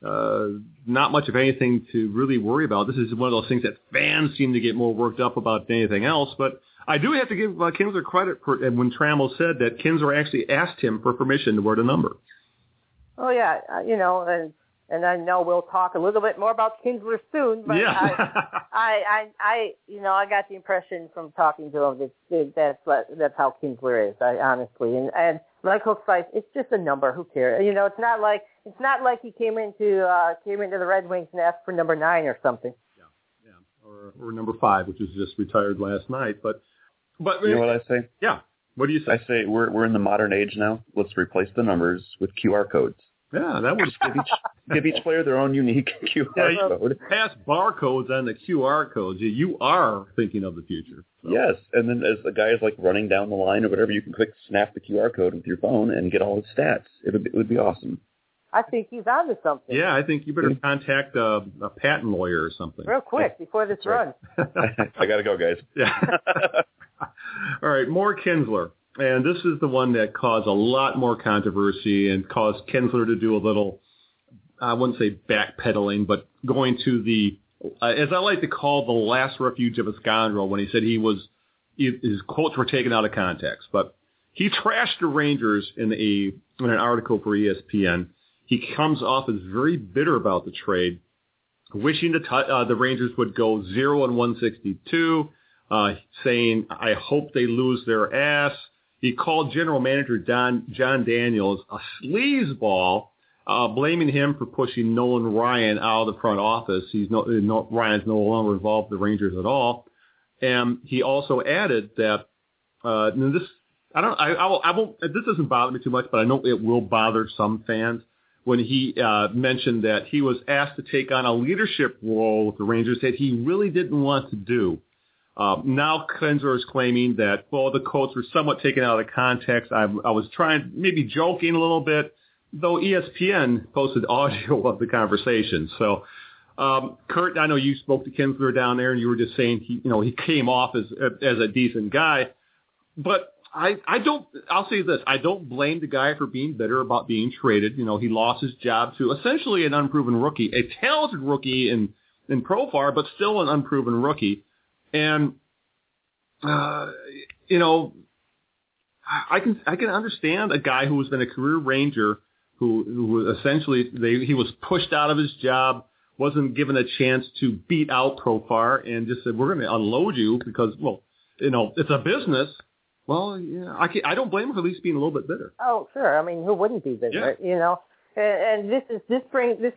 uh, not much of anything to really worry about. This is one of those things that fans seem to get more worked up about than anything else. But I do have to give uh, Kinsler credit for And when Trammell said that Kinsler actually asked him for permission to wear the number. Oh yeah, uh, you know, and and I know we'll talk a little bit more about Kinsler soon. But yeah. I, (laughs) I, I, I, you know, I got the impression from talking to him that that's that's how Kinsler is. I honestly, and and like Hook Slide, it's just a number. Who cares? You know, it's not like it's not like he came into uh, came into the Red Wings and asked for number nine or something. Yeah, yeah, or or number five, which was just retired last night. But but you know what I say? Yeah. What do you say? I say we're we're in the modern age now. Let's replace the numbers with QR codes. Yeah, that would give each give each player their own unique (laughs) QR yeah, code. Pass barcodes on the QR codes. You are thinking of the future. So. Yes, and then as the guy is like running down the line or whatever, you can click snap the QR code with your phone and get all his stats. It would, it would be awesome. I think he's onto something. Yeah, I think you better contact a, a patent lawyer or something. Real quick before this runs. (laughs) I got to go, guys. (laughs) Yeah. all right, more Kinsler. And this is the one that caused a lot more controversy and caused Kinsler to do a little, I wouldn't say backpedaling, but going to the, uh, as I like to call the last refuge of a scoundrel when he said he was, his quotes were taken out of context. But he trashed the Rangers in a in an article for ESPN. He comes off as very bitter about the trade, wishing the, uh, the Rangers would go 0 and 162, uh, saying, I hope they lose their ass. He called general manager Don, Jon Daniels a sleazeball, uh, blaming him for pushing Nolan Ryan out of the front office. He's no, no Ryan's no longer involved with the Rangers at all. And he also added that uh, this I don't I, I, will, I won't this doesn't bother me too much, but I know it will bother some fans when he uh, mentioned that he was asked to take on a leadership role with the Rangers that he really didn't want to do. Um, now Kinsler is claiming that, well, the quotes were somewhat taken out of context. I, I was trying, maybe joking a little bit, though ESPN posted audio (laughs) of the conversation. So, um, Kurt, I know you spoke to Kinsler down there, and you were just saying he, you know, he came off as as a decent guy, but I, I don't. I'll say this: I don't blame the guy for being bitter about being traded. You know, he lost his job to essentially an unproven rookie, a talented rookie in in Profar, but still an unproven rookie. And uh, you know, I can I can understand a guy who has been a career Ranger who, who essentially they, he was pushed out of his job, wasn't given a chance to beat out Profar, and just said, "We're going to unload you because, well, you know, it's a business." Well, yeah, I, can't, I don't blame him for at least being a little bit bitter. Oh, sure. I mean, who wouldn't be bitter? Yeah. You know, and, and this is this brings this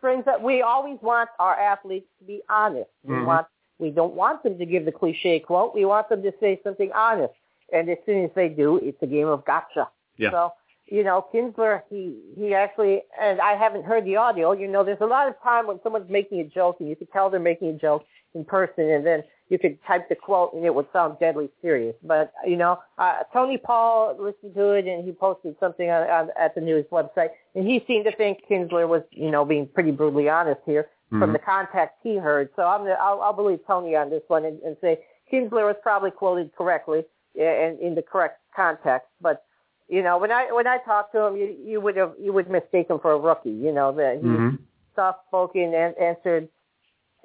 brings that we always want our athletes to be honest. We mm-hmm. want we don't want them to give the cliche quote. We want them to say something honest. And as soon as they do, it's a game of gotcha. Yeah. So you know, Kinsler, he he actually, and I haven't heard the audio. You know, there's a lot of time when someone's making a joke, and you can tell they're making a joke in person, and then you could type the quote, and it would sound deadly serious. But you know, uh, Tony Paul listened to it, and he posted something on, on at the news website, and he seemed to think Kinsler was, you know, being pretty brutally honest here mm-hmm. from the context he heard. So I'm gonna, I'll, I'll believe Tony on this one and, and say Kinsler was probably quoted correctly and in the correct context, but you know, when I when I talked to him, you you would have you would mistake him for a rookie. You know that he mm-hmm. soft spoken and answered,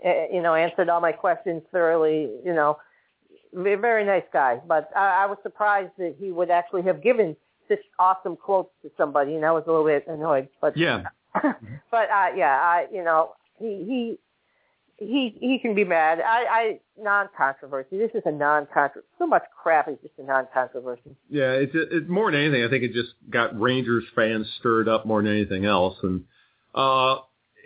uh, you know, answered all my questions thoroughly. You know, very nice guy. But I, I was surprised that he would actually have given such awesome quotes to somebody, and I was a little bit annoyed. But yeah, (laughs) but uh, yeah, I you know he he he he can be mad. I, I non-controversy. This is a non-controversy. So much crap is just a non-controversy. Yeah, it's it, more than anything. I think it just got Rangers fans stirred up more than anything else. And uh,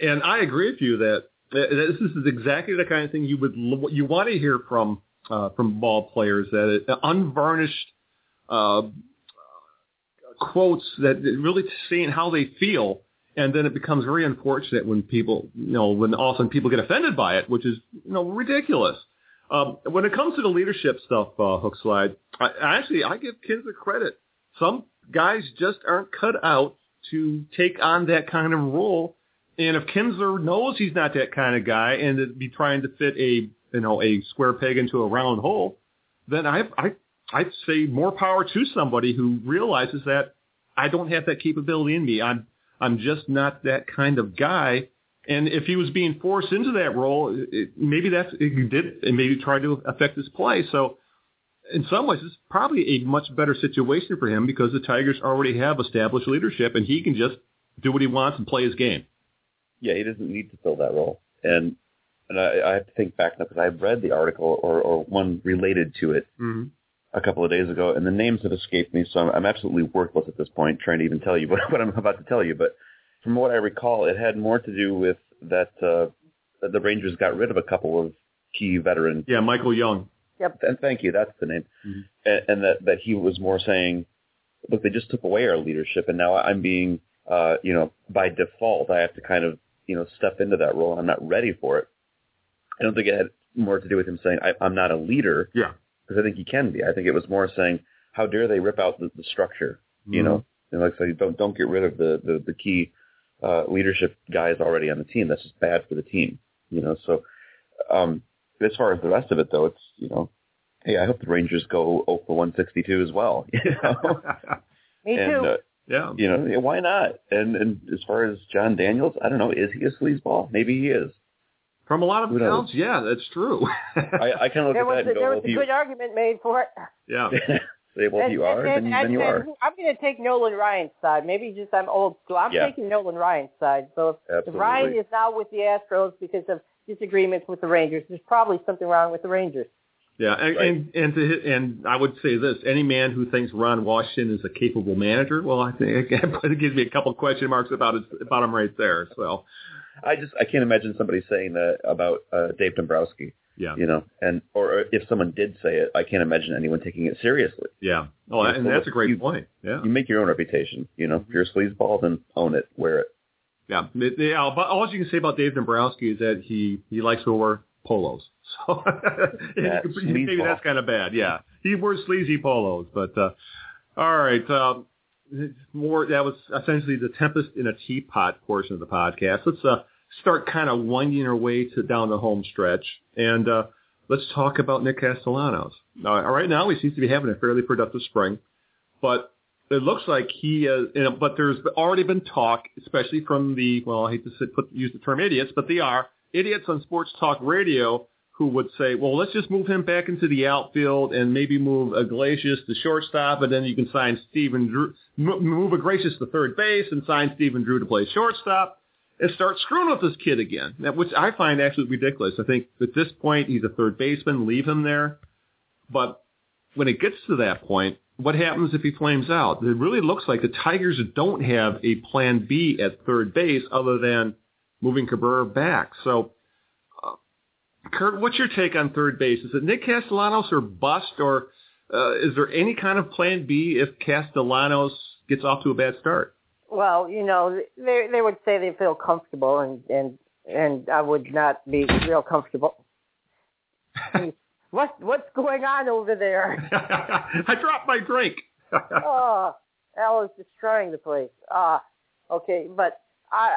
and I agree with you that this is exactly the kind of thing you would you want to hear from uh, from ball players that it, unvarnished uh, quotes that really saying how they feel and then it becomes very unfortunate when people, you know, when all of a sudden people get offended by it, which is, you know, ridiculous. Um, when it comes to the leadership stuff, uh, Hook Slide, I, actually I give Kinsler credit. Some guys just aren't cut out to take on that kind of role. And if Kinsler knows he's not that kind of guy and to be trying to fit a, you know, a square peg into a round hole, then I, I, I'd say more power to somebody who realizes that I don't have that capability in me. I'm I'm just not that kind of guy. And if he was being forced into that role, it, maybe that's it did and maybe tried to affect his play. So in some ways, it's probably a much better situation for him because the Tigers already have established leadership, and he can just do what he wants and play his game. Yeah, he doesn't need to fill that role. And and I, I have to think back now because I've read the article or, or one related to it mm-hmm. A couple of days ago, and the names have escaped me, so I'm, I'm absolutely worthless at this point trying to even tell you (laughs) what, what I'm about to tell you. But from what I recall, it had more to do with that uh, the Rangers got rid of a couple of key veterans. Yeah, Michael Young. Yep. And thank you. That's the name. Mm-hmm. And, and that that he was more saying, look, they just took away our leadership, and now I'm being, uh, you know, by default, I have to kind of, you know, step into that role. and I'm not ready for it. I don't think it had more to do with him saying I, I'm not a leader. Yeah. Because I think he can be. I think it was more saying, how dare they rip out the, the structure, you mm-hmm. know, and like I say, don't don't get rid of the the, the key uh, leadership guys already on the team. That's just bad for the team, you know. So um, as far as the rest of it, though, it's you know, hey, I hope the Rangers go 0 for 162 as well. (laughs) You know? (laughs) Me and, too. Uh, yeah. You know, why not? And and as far as Jon Daniels, I don't know, is he a sleazeball? Maybe he is. From a lot of accounts, yeah, that's true. (laughs) I, I kind of look there at was that a, and go, there well, was a good argument made for it. Yeah. (laughs) say, well, if you are, and, then, and, then you are. I'm going to take Nolan Ryan's side. Maybe just I'm old school. I'm yeah. taking Nolan Ryan's side. So if, if Ryan is now with the Astros because of disagreements with the Rangers, there's probably something wrong with the Rangers. Yeah, and right. and and, to, and I would say this: any man who thinks Ron Washington is a capable manager, well, I think (laughs) it gives me a couple of question marks about his, about him right there. So, I just I can't imagine somebody saying that about uh, Dave Dombrowski. Yeah. You know, and or if someone did say it, I can't imagine anyone taking it seriously. Yeah. Oh, and, and that's a great you, point. Yeah. You make your own reputation. You know, if you're a sleazeball, then own it, wear it. Yeah. Yeah. But all you can say about Dave Dombrowski is that he he likes to wear polos. (laughs) So (laughs) that maybe that's kind of bad. Yeah. He wears sleazy polos, but uh, all right. Um, more that was essentially the tempest in a teapot portion of the podcast. Let's uh start kind of winding our way to down the home stretch. And uh, let's talk about Nick Castellanos. Uh, right now, he seems to be having a fairly productive spring, but it looks like he, uh, you know, but there's already been talk, especially from the, well, I hate to sit, put, use the term idiots, but they are idiots on sports talk radio who would say, well, let's just move him back into the outfield and maybe move Iglesias to shortstop, and then you can sign Stephen Drew, move Iglesias to third base and sign Stephen Drew to play shortstop and start screwing with this kid again, which I find actually ridiculous. I think at this point he's a third baseman, leave him there. But when it gets to that point, what happens if he flames out? It really looks like the Tigers don't have a plan B at third base other than moving Cabrera back. So Kurt, what's your take on third base? Is it Nick Castellanos or bust, or uh, is there any kind of plan B if Castellanos gets off to a bad start? Well, you know, they they would say they feel comfortable, and and and I would not be real comfortable. (laughs) what what's going on over there? (laughs) I dropped my drink. (laughs) oh, Al is destroying the place. Ah, uh, okay, but I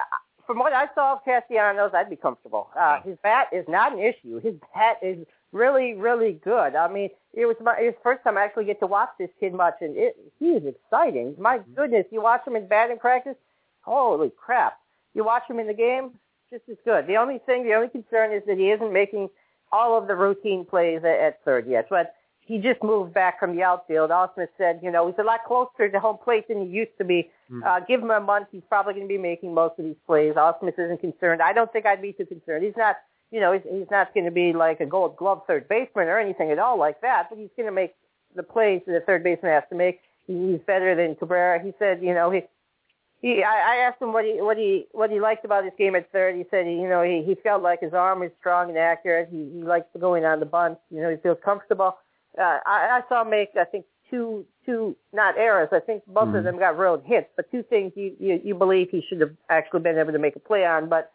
from what I saw of Castellanos, I'd be comfortable. Uh, his bat is not an issue. His bat is really, really good. I mean, it was my it was first time I actually get to watch this kid much, and it he is exciting. My mm-hmm. goodness, you watch him in batting practice, holy crap! You watch him in the game, just as good. The only thing, the only concern is that he isn't making all of the routine plays at, at third yet. But he just moved back from the outfield. Ausmus said, you know, he's a lot closer to home plate than he used to be. Mm-hmm. Uh, give him a month, he's probably going to be making most of these plays. Ausmus isn't concerned. I don't think I'd be too concerned. He's not, you know, he's, he's not going to be like a Gold Glove third baseman or anything at all like that. But he's going to make the plays that the third baseman has to make. He's better than Cabrera. He said, you know, he. He, I, I asked him what he what he what he liked about his game at third. He said, he, you know, he he felt like his arm was strong and accurate. He he likes going on the bunt. You know, he feels comfortable uh, I, I saw him make I think two two not errors. I think both mm. of mm-hmm. them got road hits, but two things you, you you believe he should have actually been able to make a play on. But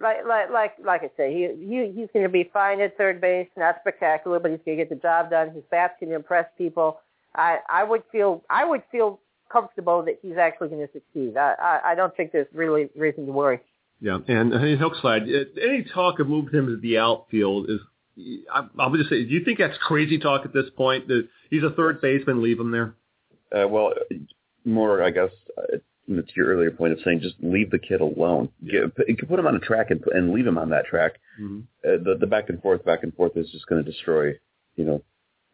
like like like like I say, he, he he's going to be fine at third base, not spectacular, but he's going to get the job done. His bats can impress people. I I would feel I would feel comfortable that he's actually going to succeed. I I, I don't think there's really reason to worry. Yeah, and Hookslide, any talk of moving him to the outfield is I'll just say, do you think that's crazy talk at this point? That he's a third baseman, leave him there. Uh, well, more, I guess, uh, to your earlier point of saying just leave the kid alone. Get, put, put him on a track and, and leave him on that track. Mm-hmm. Uh, the, the back and forth, back and forth is just going to destroy, you know,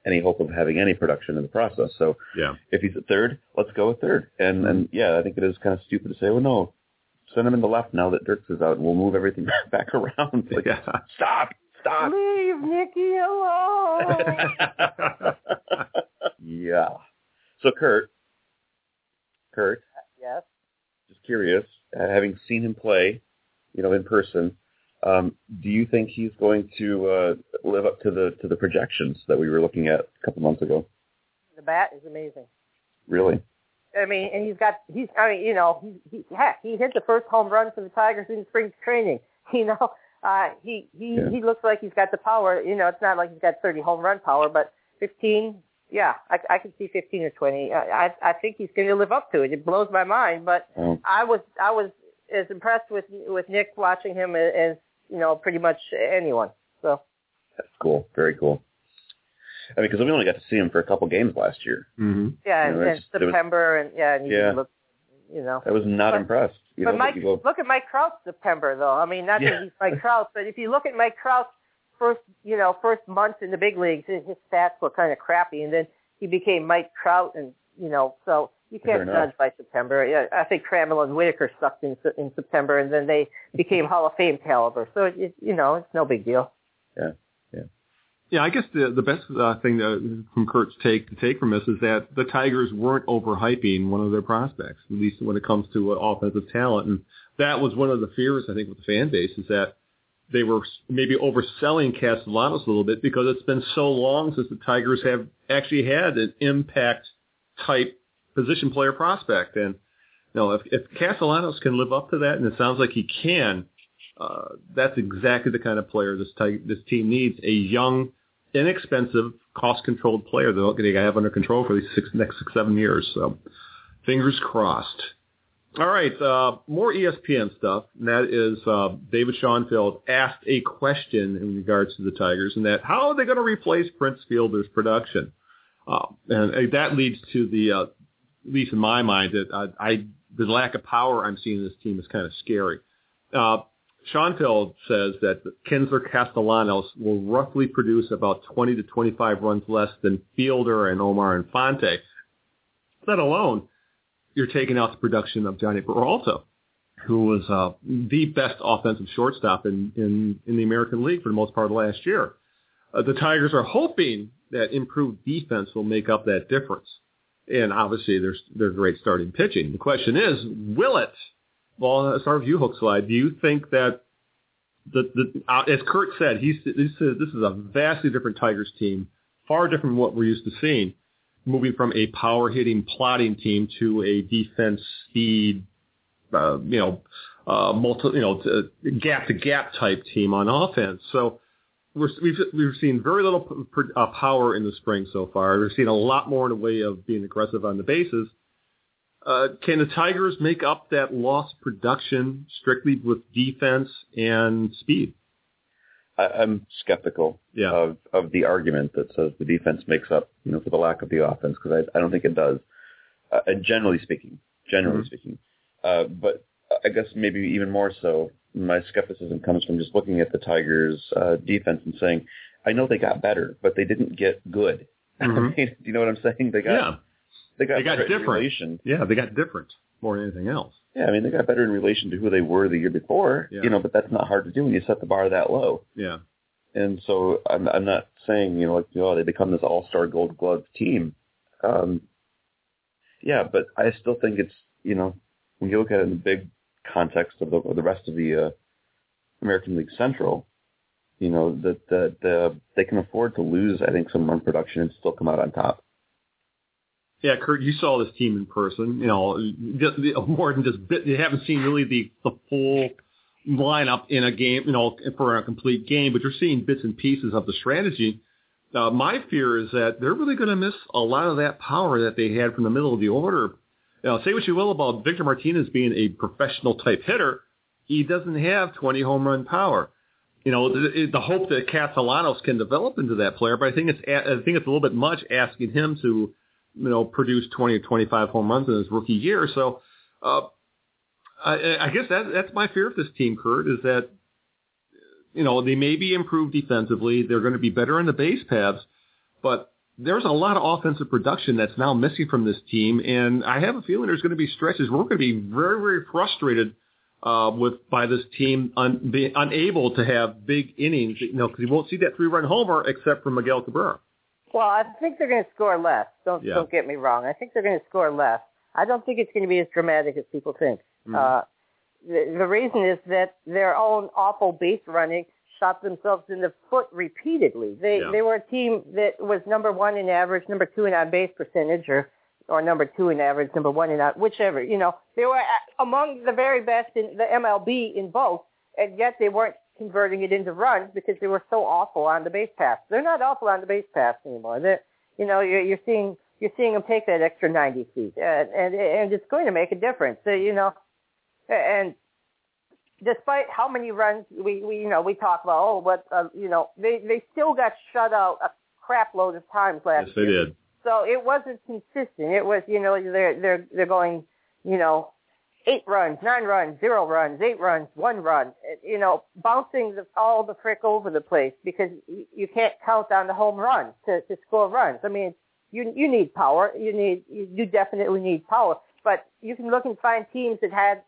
any hope of having any production in the process. So yeah. if he's at third, let's go with third. And and yeah, I think it is kind of stupid to say, well, no, send him in the left now that Dirks is out, and we'll move everything (laughs) back around. Like, yeah. stop. Stop. Leave Nikki alone. (laughs) yeah. So Kurt, Kurt. Yes. Just curious, uh, having seen him play, you know, in person, um, do you think he's going to uh, live up to the to the projections that we were looking at a couple months ago? The bat is amazing. Really? I mean, and he's got he's I mean, you know, he, he heck, he hit the first home run for the Tigers in spring training. (laughs) You know, uh, he he yeah. he looks like he's got the power. You know, it's not like he's got 30 home run power, but 15. Yeah, I, I can see 15 or 20. I I think he's going to live up to it. It blows my mind, but oh. I was I was as impressed with with Nick watching him as, as you know pretty much anyone. So that's cool. Very cool. I mean, because we only got to see him for a couple games last year. Mm-hmm. Yeah, you know, in September, was, and yeah, and yeah. Looked, you know. I was not but, impressed. You but know, Mike, go, look at Mike Trout's September, though. I mean, not yeah. that he's Mike Trout, but if you look at Mike Trout's first, you know, first months in the big leagues, his, his stats were kind of crappy, and then he became Mike Trout, and you know, so you can't judge by September. Yeah, I think Trammell and Whitaker sucked in in September, and then they became Hall of Fame caliber. So it, you know, it's no big deal. Yeah. Yeah, I guess the the best uh, thing to, from Kurt's take to take from this is that the Tigers weren't overhyping one of their prospects, at least when it comes to uh, offensive talent, and that was one of the fears I think with the fan base is that they were maybe overselling Castellanos a little bit because it's been so long since the Tigers have actually had an impact type position player prospect, and you know if, if Castellanos can live up to that, and it sounds like he can. Uh, that's exactly the kind of player this, ty- this team needs. A young, inexpensive, cost-controlled player that they have under control for these six, next six, seven years. So fingers crossed. All right, uh, more ESPN stuff. And that is uh, David Schoenfeld asked a question in regards to the Tigers, and that how are they going to replace Prince Fielder's production? Uh, and that leads to the, uh, at least in my mind, that I, I the lack of power I'm seeing in this team is kind of scary. Uh, Schoenfeld says that Kinsler Castellanos will roughly produce about 20 to 25 runs less than Fielder and Omar Infante. Let alone, you're taking out the production of Jhonny Peralta, who was uh, the best offensive shortstop in, in, in the American League for the most part of last year. Uh, the Tigers are hoping that improved defense will make up that difference. And obviously, there's they're great starting pitching. The question is, will it? Well, as far as you, Hook Slide, do you think that the, the uh, as Kurt said, he, he said this is a vastly different Tigers team, far different from what we're used to seeing, moving from a power hitting, plotting team to a defense speed, uh, you know, uh, multi, you know, gap to gap type team on offense. So we're, we've we've seen very little uh, power in the spring so far. We've seen a lot more in the way of being aggressive on the bases. Uh, can the Tigers make up that lost production strictly with defense and speed? I, I'm skeptical yeah. of of the argument that says the defense makes up, you know, for the lack of the offense because I, I don't think it does. Uh, generally speaking, generally mm-hmm. speaking, uh, but I guess maybe even more so my skepticism comes from just looking at the Tigers' uh, defense and saying, I know they got better, but they didn't get good. (laughs) Mm-hmm. do you know what I'm saying? They got yeah. They got, they got different. relation. Yeah, they got different more than anything else. Yeah, I mean they got better in relation to who they were the year before. Yeah. You know, but that's not hard to do when you set the bar that low. Yeah. And so I'm I'm not saying you know like oh they become this all star Gold Glove team. Um, yeah, but I still think it's you know when you look at it in the big context of the, of the rest of the uh, American League Central, you know that that the, they can afford to lose, I think, some run production and still come out on top. Yeah, Kurt, you saw this team in person. You know, more than just bit, you haven't seen really the the full lineup in a game, you know, for a complete game, but you're seeing bits and pieces of the strategy. Uh, my fear is that they're really going to miss a lot of that power that they had from the middle of the order you know, say what you will about Victor Martinez being a professional type hitter, he doesn't have 20 home run power. You know, the, the hope that Castellanos can develop into that player, but I think it's I think it's a little bit much asking him to, you know, produce 20 or 25 home runs in his rookie year. So, uh, I, I guess that that's my fear of this team, Kurt, is that, you know, they may be improved defensively. They're going to be better in the base paths, but there's a lot of offensive production that's now missing from this team, and I have a feeling there's going to be stretches. We're going to be very, very frustrated uh, with by this team un, being unable to have big innings, you know, because you won't see that three-run homer except for Miguel Cabrera. Well, I think they're going to score less. Don't yeah. don't get me wrong. I think they're going to score less. I don't think it's going to be as dramatic as people think. Mm-hmm. Uh, the, the reason is that their own awful base running shot themselves in the foot repeatedly. They yeah. they were a team that was number one in average, number two in on base percentage, or or number two in average, number one in on whichever. You know, they were among the very best in the MLB in both, and yet they weren't converting it into runs because they were so awful on the base pass. They're not awful on the base pass anymore. They're, you know, you're, you're seeing you're seeing them take that extra 90 feet, and and, and it's going to make a difference. So, you know, and despite how many runs we, we you know we talk about oh but uh, you know they they still got shut out a crap load of times last yes, year. they did. So it wasn't consistent. It was you know they're they're they're going you know eight runs, nine runs, zero runs, eight runs, one run. You know bouncing the, all the frick over the place because you, can't count on the home run to to score runs. I mean you you need power. You need you definitely need power. But you can look and find teams that had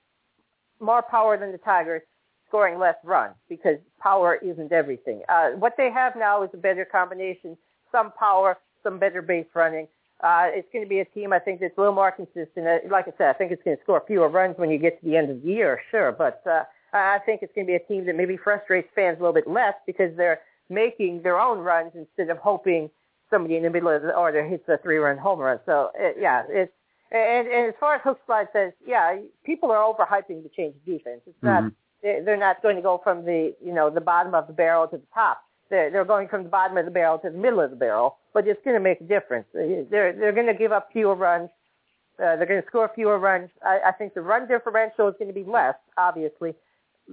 more power than the Tigers, scoring less runs because power isn't everything. Uh, what they have now is a better combination: some power, some better base running. Uh, it's going to be a team I think that's a little more consistent. Uh, like I said, I think it's going to score fewer runs when you get to the end of the year, sure, but uh, I think it's going to be a team that maybe frustrates fans a little bit less because they're making their own runs instead of hoping somebody in the middle of the order hits a three-run home run. So it, yeah, it's and, and as far as Hook Slide says, yeah, people are overhyping the change of defense. It's not mm-hmm. they're not going to go from the you know the bottom of the barrel to the top. They're they're going from the bottom of the barrel to the middle of the barrel, but it's going to make a difference. They're they're going to give up fewer runs. Uh, they're going to score fewer runs. I, I think the run differential is going to be less, obviously.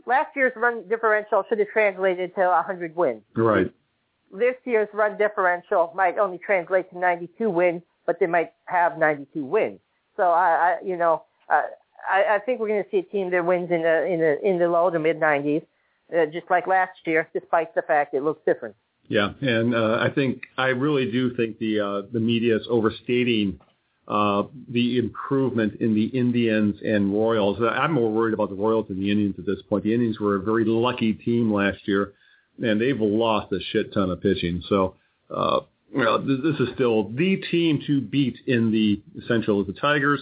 Last year's run differential should have translated to 100 wins. Right. This year's run differential might only translate to 92 wins, but they might have 92 wins. So I, I you know, uh, I, I think we're going to see a team that wins in the in the in the low to mid 90s. Uh, just like last year, despite the fact it looks different. Yeah, and uh, I think I really do think the uh, the media is overstating uh, the improvement in the Indians and Royals. I'm more worried about the Royals than the Indians at this point. The Indians were a very lucky team last year, and they've lost a shit ton of pitching. So, uh, you know, this is still the team to beat in the Central is the Tigers.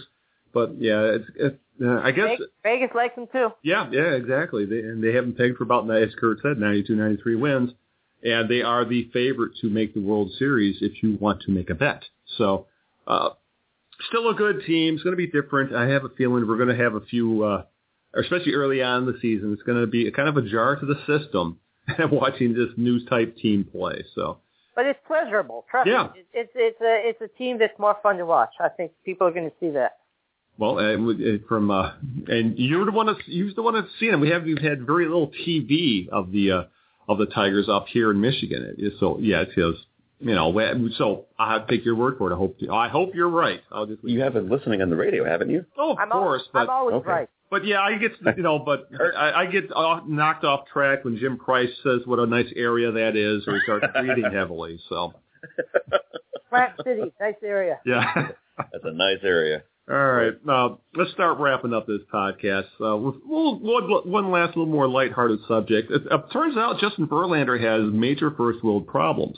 But yeah, it's, it's uh, I guess Vegas, Vegas likes them too. Yeah, yeah, exactly. They, and they haven't pegged for about, as Kurt said, 92, 93 wins, and they are the favorite to make the World Series if you want to make a bet. So, uh, still a good team. It's going to be different. I have a feeling we're going to have a few, uh, especially early on in the season. It's going to be a kind of a jar to the system (laughs) watching this new type team play. So. But it's pleasurable. Trust yeah. me. It's it's a it's a team that's more fun to watch. I think people are going to see that. Well, uh, from uh, and you're the one that's you're the one that's seen them. We have we've had very little TV of the uh, of the Tigers up here in Michigan. So yeah, it is. You know, so I take your word for it. I hope I hope you're right. I'll just you have been listening on the radio, haven't you? Oh, of I'm course. Always, but, I'm always okay. right. But yeah, I get you know, but (laughs) I, I get off, knocked off track when Jim Price says what a nice area that is, or he starts (laughs) breathing heavily. So Plant City, nice area. yeah. That's a nice area. All right, now let's start wrapping up this podcast. Uh, with we'll, one, one last little more lighthearted subject. It, it turns out Justin Verlander has major first world problems.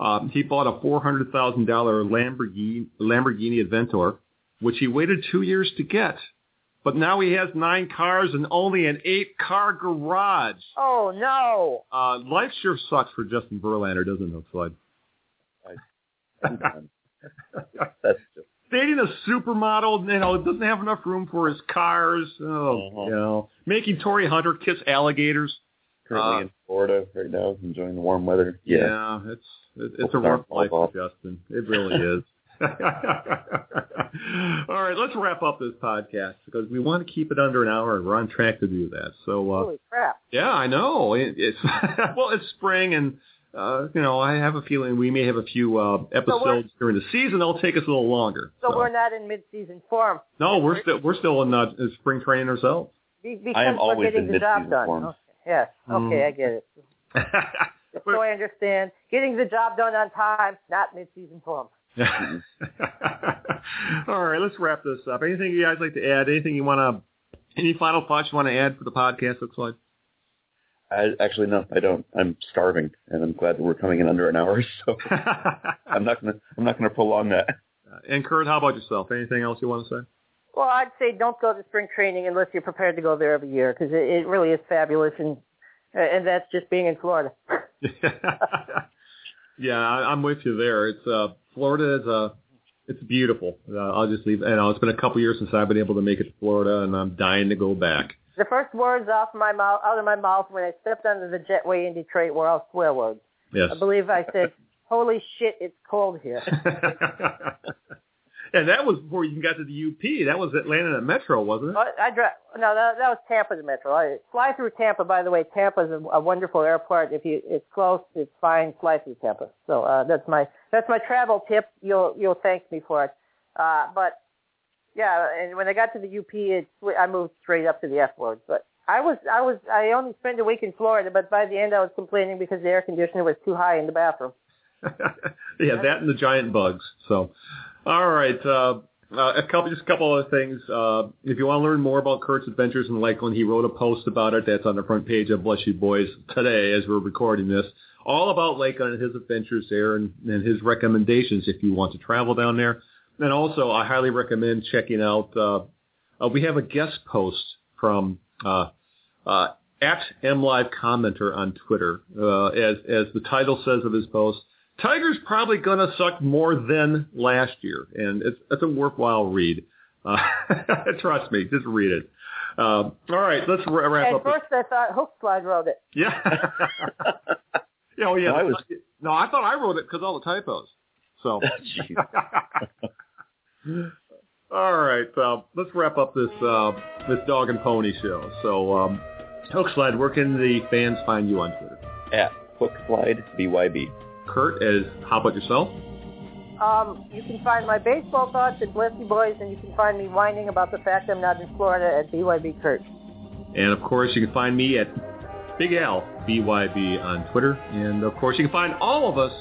Um, he bought a four hundred thousand dollar Lamborghini Lamborghini Aventador, which he waited two years to get. But now he has nine cars and only an eight car garage. Oh no! Uh, life sure sucks for Justin Verlander, doesn't it, Floyd? (laughs) That's just dating a supermodel, you know, doesn't have enough room for his cars. Oh, Uh-huh. you know, making Torii Hunter kiss alligators. currently Uh, in Florida right now, enjoying the warm weather. Yeah, it's it, it's a Hope rough life fall for Justin. It really is. (laughs) (laughs) All right, let's wrap up this podcast because we want to keep it under an hour, and we're on track to do that. So, uh, Holy crap! yeah, I know it, it's (laughs) well, it's spring, and uh, you know, I have a feeling we may have a few uh, episodes during the season. They'll take us a little longer. So, we're not in mid-season form. no, we're still we're still in uh, spring training ourselves. Because I am we're always getting in the job mid-season done. form. Okay. Yes. Okay, Mm. I get it. (laughs) So I understand. Getting the job done on time, not mid-season form. (laughs) All right, let's wrap this up. Anything you guys like to add? Anything you want to? Any final thoughts you want to add for the podcast? Looks like. I, actually, no, I don't. I'm starving, and I'm glad that we're coming in under an hour. (laughs) So (laughs) I'm not gonna. I'm not gonna prolong that. and Kurt, how about yourself? Anything else you want to say? Well, I'd say don't go to spring training unless you're prepared to go there every year because it, it really is fabulous, and and that's just being in Florida. (laughs) yeah, I, I'm with you there. It's uh, Florida is uh, it's beautiful. Uh, I'll just leave. You know, it's been a couple years since I've been able to make it to Florida, and I'm dying to go back. The first words off my mouth, out of my mouth when I stepped onto the jetway in Detroit were all swear words. Yes. I believe I said, (laughs) "Holy shit, it's cold here." (laughs) and that was before you even got to the UP. That was Atlanta Metro, wasn't it? I, I dri No, that, that was Tampa, the Metro. I fly through Tampa. By the way, Tampa's a, a wonderful airport. If you, it's close, it's fine. Fly through Tampa. So uh, that's my that's my travel tip. You'll you'll thank me for it. Uh, but yeah, and when I got to the UP, it, I moved straight up to the F word. But I was I was I only spent a week in Florida, but by the end I was complaining because the air conditioner was too high in the bathroom. (laughs) yeah, that and the giant bugs. So, all right. Uh, uh, a couple, just a couple other things. Uh, if you want to learn more about Kurt's adventures in Lakeland, he wrote a post about it. That's on the front page of Bless You Boys today, as we're recording this. All about Lakeland and his adventures there, and, and his recommendations if you want to travel down there. And also, I highly recommend checking out. Uh, uh, we have a guest post from uh, uh, at MLive Commenter on Twitter, uh, as as the title says of his post. Tiger's probably going to suck more than last year, and it's it's a worthwhile read. Uh, (laughs) trust me, just read it. Um, all right, let's wrap At up. first, I thought Hook Slide wrote it. Yeah. (laughs) yeah. Oh, yeah. No, I was- no, I thought I wrote it because all the typos. So. (laughs) Jeez. all right. Uh, let's wrap up this uh, this dog and pony show. So, um, Hookslide, where can the fans find you on Twitter? At Hook Slide BYB. Kurt, as how about yourself? Um, you can find my baseball thoughts at Bless You Boys, and you can find me whining about the fact I'm not in Florida at BYB Kurt. And of course, you can find me at Big Al BYB on Twitter. And of course, you can find all of us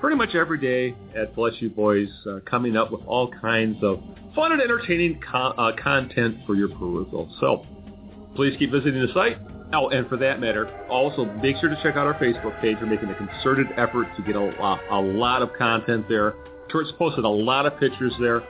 pretty much every day at Bless You Boys, uh, coming up with all kinds of fun and entertaining co- uh, content for your perusal. So please keep visiting the site. Oh, and for that matter, also make sure to check out our Facebook page. We're making a concerted effort to get a, a, lot of content there. Kurt's posted a lot of pictures there.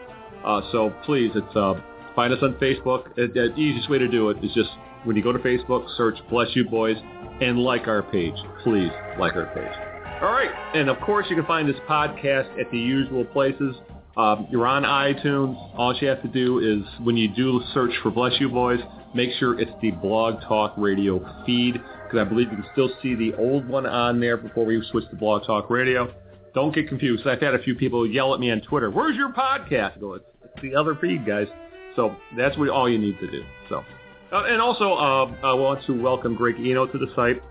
Uh, so please, it's uh, find us on Facebook. The easiest way to do it is just when you go to Facebook, search Bless You Boys and like our page. Please like our page. All right. And of course, you can find this podcast at the usual places. Um, you're on iTunes. All you have to do is when you do search for Bless You Boys, make sure it's the Blog Talk Radio feed because I believe you can still see the old one on there before we switch to Blog Talk Radio. Don't get confused. I've had a few people yell at me on Twitter, where's your podcast? Go, it's, it's the other feed, guys. So that's what all you need to do. So, uh, and also uh, I want to welcome Greg Eno to the site.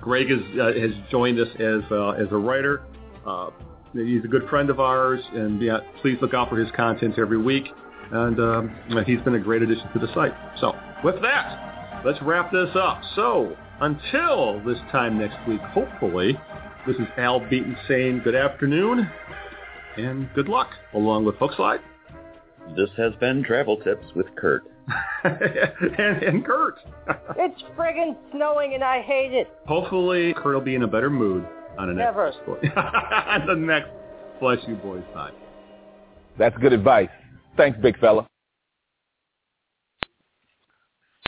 Greg is, uh, has joined us as uh, as a writer. Uh, he's a good friend of ours, and yeah, please look out for his content every week. And um, he's been a great addition to the site. So, with that, let's wrap this up. So, until this time next week, hopefully, this is Al Beaton saying good afternoon and good luck, along with Hookslide. This has been Travel Tips with Kurt. (laughs) and, and Kurt. (laughs) it's friggin' snowing and I hate it. Hopefully, Kurt will be in a better mood on the next, Never. (laughs) on the next Bless You Boys time. That's good advice. Thanks, big fella.